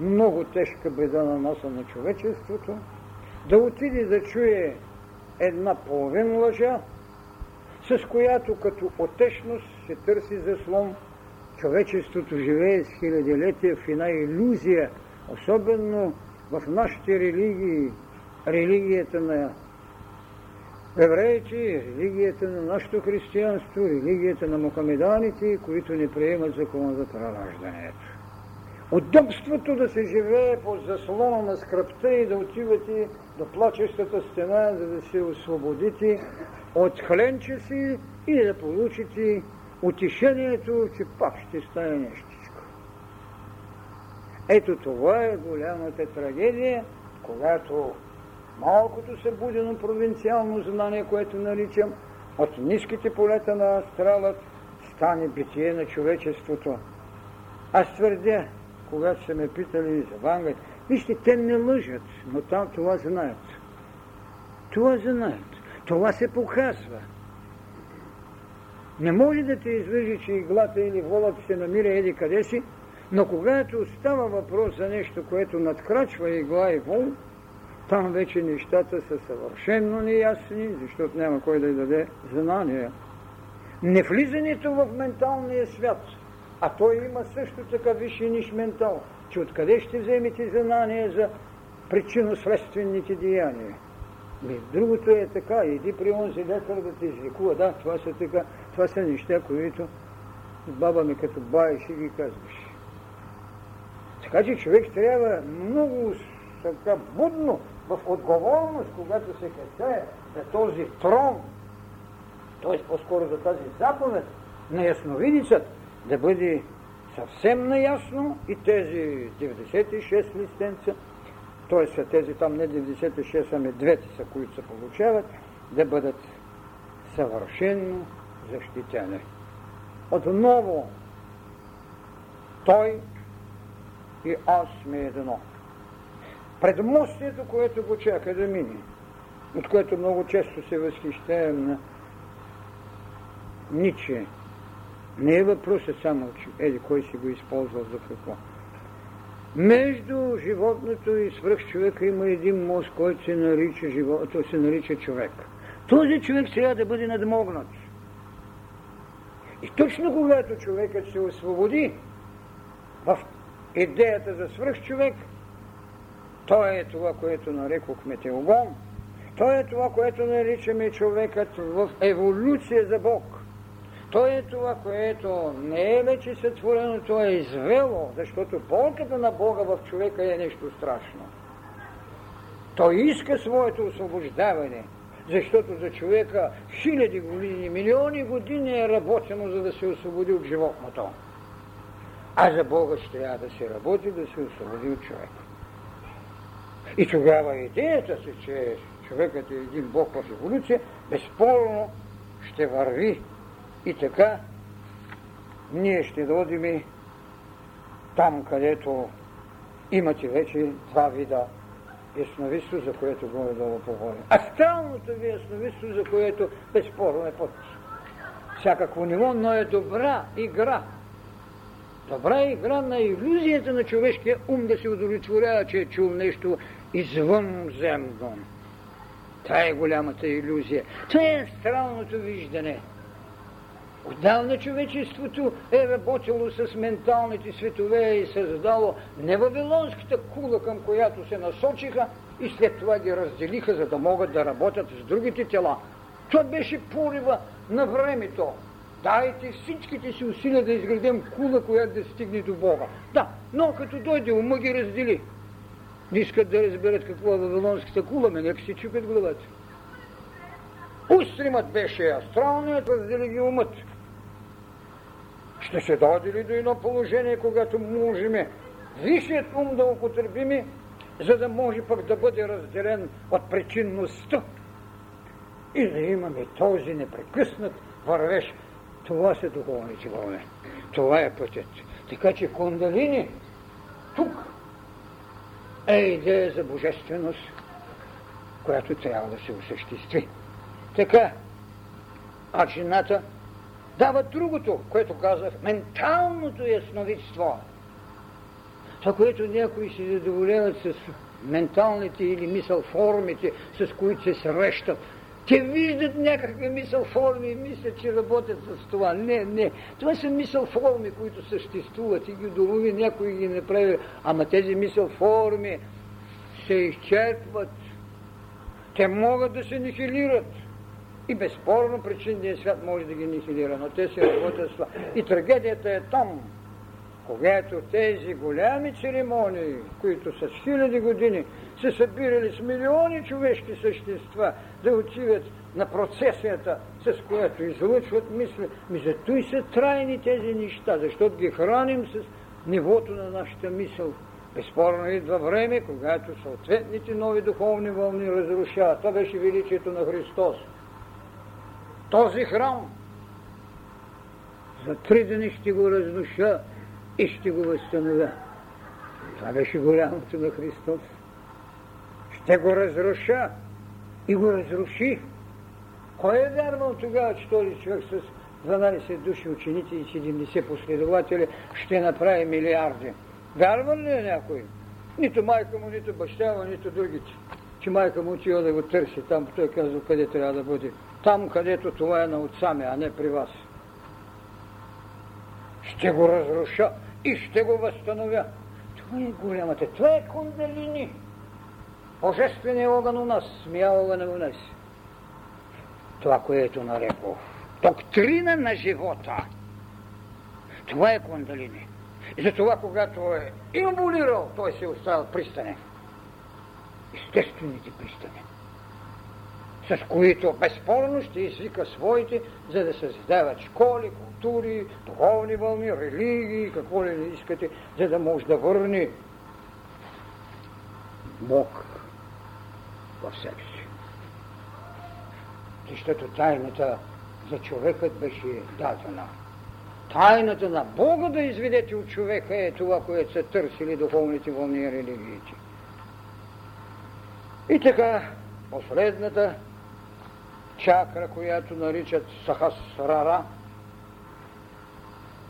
много тежка беда на носа на човечеството, да отиде да чуе една половин лъжа, с която като отечност се търси заслон. Човечеството живее с хилядилетия в една иллюзия, особено в нашите религии, религията на евреите, религията на нашето християнство, религията на мухамеданите, които не приемат закона за прераждането. Удобството да се живее под заслона на скръпта и да отивате до плачещата стена, за да се освободите от хленче си и да получите утешението, че пак ще стане нещичко. Ето това е голямата трагедия, когато малкото събудено провинциално знание, което наричам, от ниските полета на астралът стане битие на човечеството. Аз твърдя, когато са ме питали за Вангът, вижте, те не лъжат, но там това знаят. Това знаят. Това се показва. Не може да те излъжи, че иглата или волът се намира еди къде си, но когато става въпрос за нещо, което надкрачва игла и вол, там вече нещата са съвършенно неясни, защото няма кой да й даде знания. Невлизането в менталния свят, а той има също така висши ниш ментал, че откъде ще вземете знания за причинно-следствените деяния. Ми, другото е така, иди при онзи лекар да те излекува. Да, това са така, това са неща, които баба ми като баеше ги казваше. Така че човек трябва много така будно, в отговорност, когато се касае за този трон, т.е. по-скоро за тази заповед на ясновидицът, да бъде съвсем наясно и тези 96 листенца, т.е. са тези там не 96, ами двете са, които се получават, да бъдат съвършенно защитени. Отново той и аз сме едно. Предмостието, което го чака да мине, от което много често се възхищаем на Ниче, не е въпросът само, че еди кой си го използвал за какво. Между животното и свръхчовека има един мост, който се нарича, живот, се нарича човек. Този човек трябва да бъде надмогнат. И точно когато човекът се освободи в идеята за свръхчовек, то е това, което нарекохме теогон, то е това, което наричаме човекът в еволюция за Бог. То е това, което не е вече сътворено, то е извело, защото болката на Бога в човека е нещо страшно. Той иска своето освобождаване, защото за човека хиляди години, милиони години е работено, за да се освободи от животното. А за Бога ще трябва да се работи, да се освободи от човека. И тогава идеята си, че човекът е един Бог в еволюция, безспорно ще върви и така ние ще дойдем там, където имате вече два вида ясновидство, за което горе-долу поговорим. Астралното ви ясновидство, за което безспорно е под всякакво ниво, но е добра игра. Добра игра на иллюзията на човешкия ум да се удовлетворява, че е чул нещо извънземно. Това е голямата иллюзия. Това е астралното виждане. Отдавна човечеството е работило с менталните светове и създало не вавилонската кула, към която се насочиха и след това ги разделиха, за да могат да работят с другите тела. Това беше порива на времето. Дайте всичките си усилия да изградим кула, която да стигне до Бога. Да, но като дойде ума ги раздели. Не искат да разберат какво е вавилонската кула, ме нека си чупят главата. Устримът беше астралният, раздели ги умът. Ще се дойде ли до едно положение, когато можем висшият ум да употребиме, за да може пък да бъде разделен от причинността и да имаме този непрекъснат вървеж. Това са духовните вълни. Това е пътят. Така че Кундалини тук е идея за божественост, която трябва да се осъществи. Така, а жената дава другото, което казах, менталното ясновидство. Това, което някои се задоволяват с менталните или мисъл формите, с които се срещат. Те виждат някакви мисъл форми и мислят, че работят с това. Не, не. Това са мисъл форми, които съществуват и ги долови, някой ги направи. Ама тези мисъл форми се изчерпват. Те могат да се нихилират. И безспорно причинният свят може да ги нихилира, но те се работят с това. И трагедията е там, когато тези голями церемонии, които с хиляди години се събирали с милиони човешки същества, да отиват на процесията, с която излъчват мисли, ми зато и са трайни тези неща, защото ги храним с нивото на нашата мисъл. Безспорно идва време, когато съответните нови духовни вълни разрушават. Това беше величието на Христос този храм. За три дни ще го разруша и ще го възстановя. Това беше голямото на Христос. Ще го разруша и го разруши. Кой е вярвал тогава, че този човек с 12 души ученици и 70 последователи ще направи милиарди? Вярвал ли е някой? Нито майка му, нито баща му, нито другите. Че майка му отива да го търси там, той казва къде трябва да бъде там, където това е на отца ми, а не при вас. Ще го разруша и ще го възстановя. Това е голямата. Това е кундалини. Божественият огън у нас, смия огън у нас. Това, което нарекох. Доктрина на живота. Това е кундалини. И затова, когато е имбулирал, той се е оставил пристане. Естествените пристане с които безспорно ще извика своите, за да създават школи, култури, духовни вълни, религии, какво ли не искате, за да може да върне Бог в себе си. Защото тайната за човекът беше дадена. Тайната на Бога да изведете от човека е това, което са търсили духовните вълни и религиите. И така, последната чакра, която наричат Сахасрара,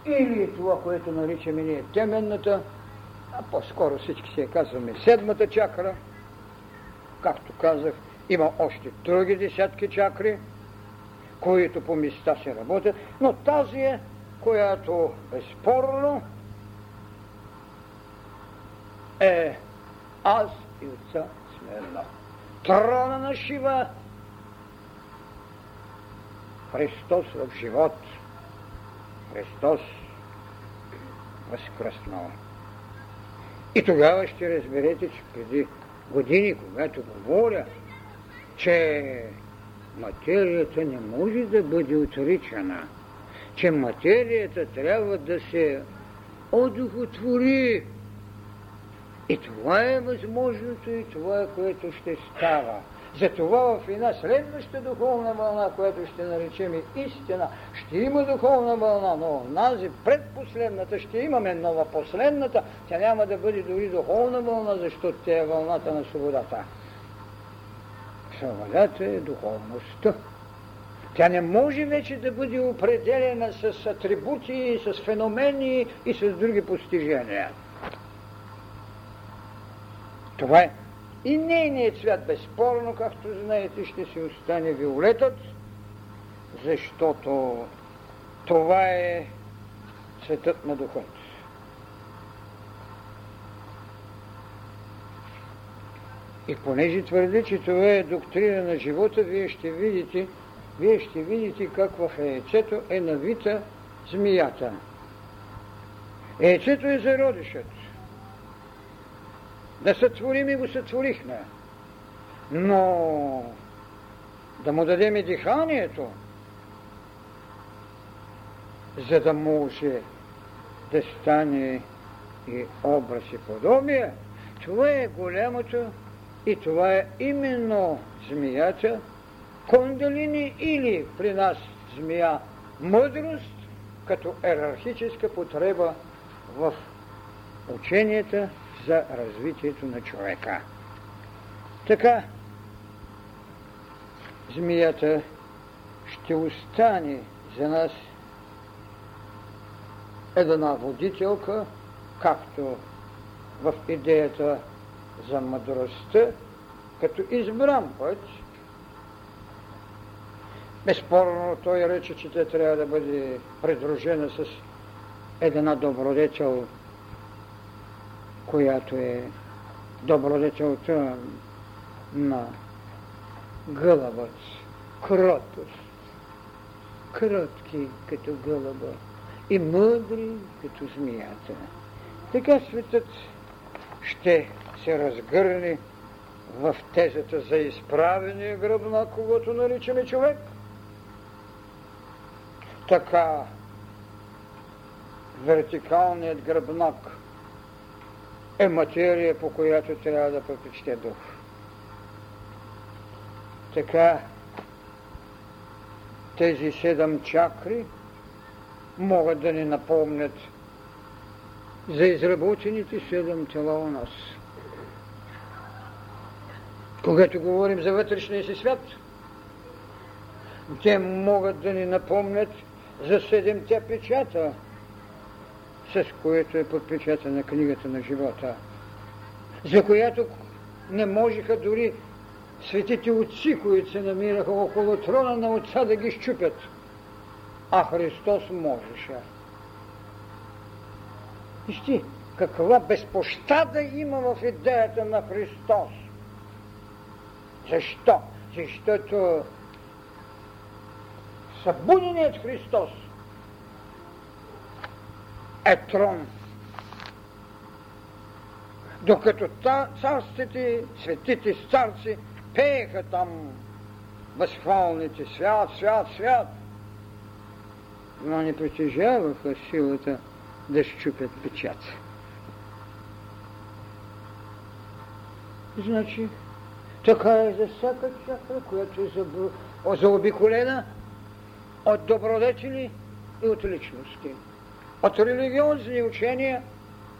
или това, което наричаме ние теменната, а по-скоро всички си я казваме седмата чакра, както казах, има още други десятки чакри, които по места се работят, но тази е, която безспорно е аз и отца едно. Трона на Шива Христос в живот. Христос възкръснал. И тогава ще разберете, че преди години, когато говоря, че материята не може да бъде отричана, че материята трябва да се одухотвори. И това е възможното и това е което ще става. Затова в една следваща духовна вълна, която ще наречем истина, ще има духовна вълна, но нази предпоследната ще имаме нова последната, тя няма да бъде дори духовна вълна, защото тя е вълната на свободата. Свободата е духовността. Тя не може вече да бъде определена с атрибути, с феномени и с други постижения. Това е и нейният цвят, безспорно, както знаете, ще си остане виолетът, защото това е цветът на духът. И понеже твърди, че това е доктрина на живота, вие ще видите, вие ще видите как в яйцето е навита змията. Яйцето е зародишът да сътворим и го сътворихме. Но да му дадем и диханието, за да може да стане и образ и подобие, това е голямото и това е именно змията, кондалини или при нас змия мъдрост, като ерархическа потреба в ученията за развитието на човека. Така, змията ще остане за нас една водителка, както в идеята за мъдростта, като избран път. Безспорно той рече, че тя трябва да бъде придружена с една добродетел която е добродетелта на гълъбът, кротост, кротки като гълъба и мъдри като змията. Така светът ще се разгърне в тезата за изправения гръбнак, когато наричаме човек. Така вертикалният гръбнак – е материя, по която трябва да пропечте дух. Така, тези седем чакри могат да ни напомнят за изработените седем тела у нас. Когато говорим за вътрешния си свят, те могат да ни напомнят за седемте печата – с което е подпечатана книгата на живота, за която не можеха дори светите отци, които се намираха около трона на отца да ги щупят. А Христос можеше. Вижте, каква безпощада има в идеята на Христос. Защо? Защото събуденият Христос е трон. Докато царствите, светите старци пееха там възхвалните свят, свят, свят. но не притежаваха силата да щупят печат. Значи, така е за всяка чакра, която е заобиколена от добродетели и от личности. От религиозни учения,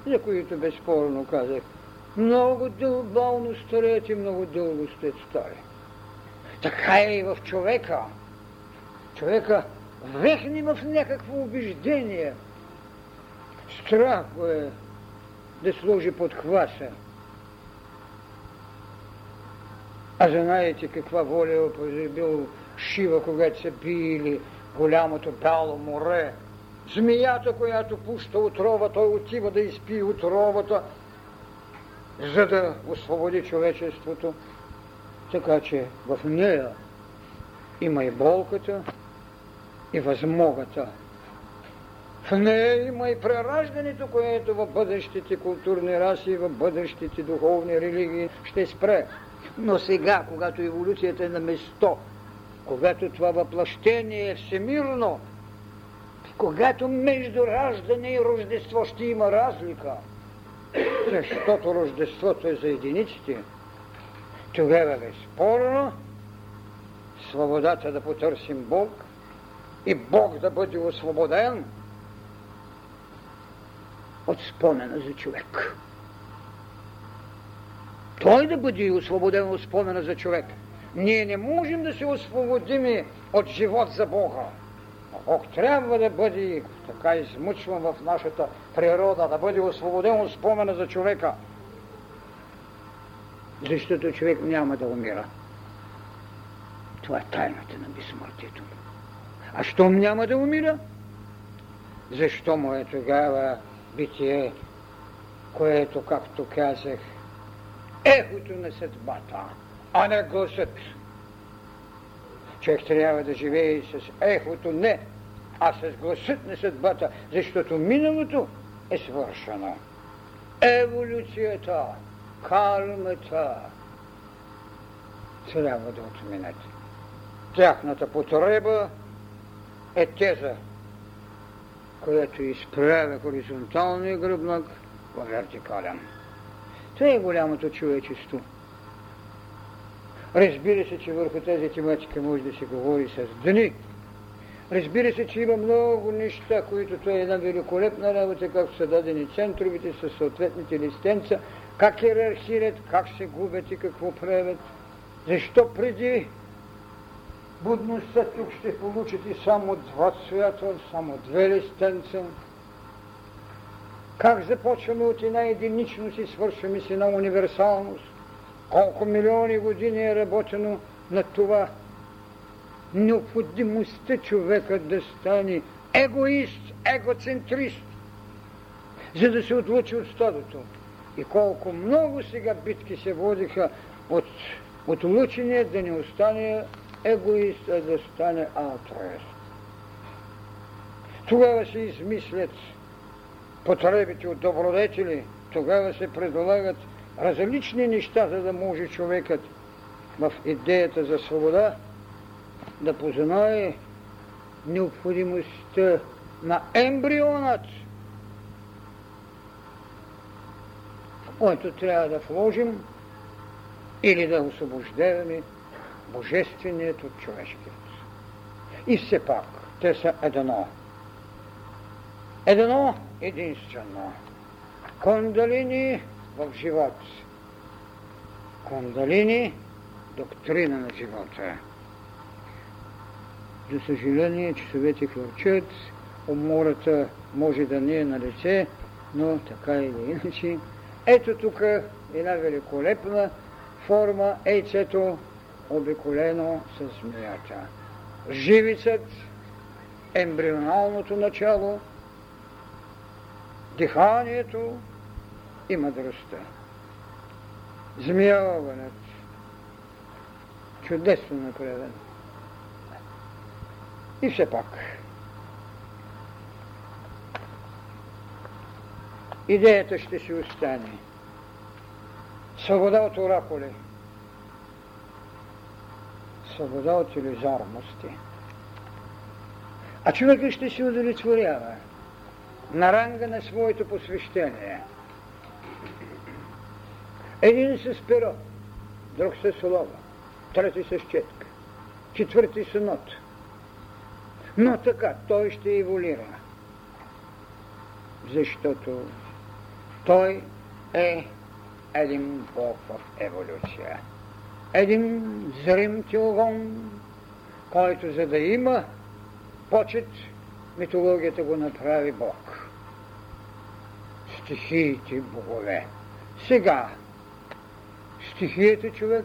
за които безспорно казах, много дълбално стареят и много дълго сте стари. Така е и в човека. Човека вехне в някакво убеждение. Страх го е да сложи под хваса. А знаете каква воля е бил Шива, когато се били голямото бяло море. Змията, която пуща отрова, той отива да изпи отровата, за да освободи човечеството. Така че в нея има и болката, и възмогата. В нея има и прераждането, което в бъдещите културни раси, в бъдещите духовни религии ще спре. Но сега, когато еволюцията е на место, когато това въплъщение е всемирно, когато между раждане и рождество ще има разлика, защото рождеството е за единиците, тогава безспорно свободата да потърсим Бог и Бог да бъде освободен от спомена за човек. Той да бъде освободен от спомена за човек. Ние не можем да се освободим от живот за Бога. Бог трябва да бъде така измъчван в нашата природа, да бъде освободен от спомена за човека. Защото човек няма да умира. Това е тайната на безсмъртието. А щом няма да умира? Защо му е тогава битие, което, както казах, ехото на съдбата, а не гласът. Човек трябва да живее с ехото не, а с гласът на съдбата, защото миналото е свършено. Еволюцията, кармата трябва да отминат. Тяхната потреба е теза, която изправя хоризонталния гръбнак в вертикален. Това е голямото човечество. Разбира се, че върху тази тематика може да се говори с дни. Разбира се, че има много неща, които това е една великолепна работа, как са дадени центровете с съответните листенца, как иерархират, как се губят и какво правят. Защо преди будността тук ще получите само два цвята, само две листенца? Как започваме от една единичност и свършваме с една универсалност? Колко милиони години е работено на това? Необходимостта човека да стане егоист, егоцентрист, за да се отлучи от стадото. И колко много сега битки се водиха от отлучения да не остане егоист, а да стане алтруист. Тогава се измислят потребите от добродетели, тогава се предлагат различни неща, за да може човекът в идеята за свобода да познае необходимостта на ембрионът, който трябва да вложим или да освобождаваме божественият от човешкият. И все пак, те са едно. Едно единствено. Кондалини в живот. Кондалини – доктрина на живота. За съжаление, часовете хвърчат, умората може да не е на лице, но така или иначе. Ето тук една великолепна форма, ейцето, обиколено с змията. Живицът, ембрионалното начало, диханието и мъдростта. Змия огънът. Чудесно направен. И все пак. Идеята ще си остане. Свобода от оракули. Свобода от иллюзорности. А човекът ще се удовлетворява на ранга на своето посвещение. Един с перо, друг с лова, трети с четка, четвърти с нот. Но така, той ще еволюира. Защото той е един Бог в еволюция. Един зрим теогон, който за да има почет, митологията го направи Бог. Стихиите богове. Сега, стихията човек,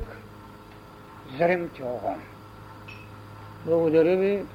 зрим теогон. Благодаря ви.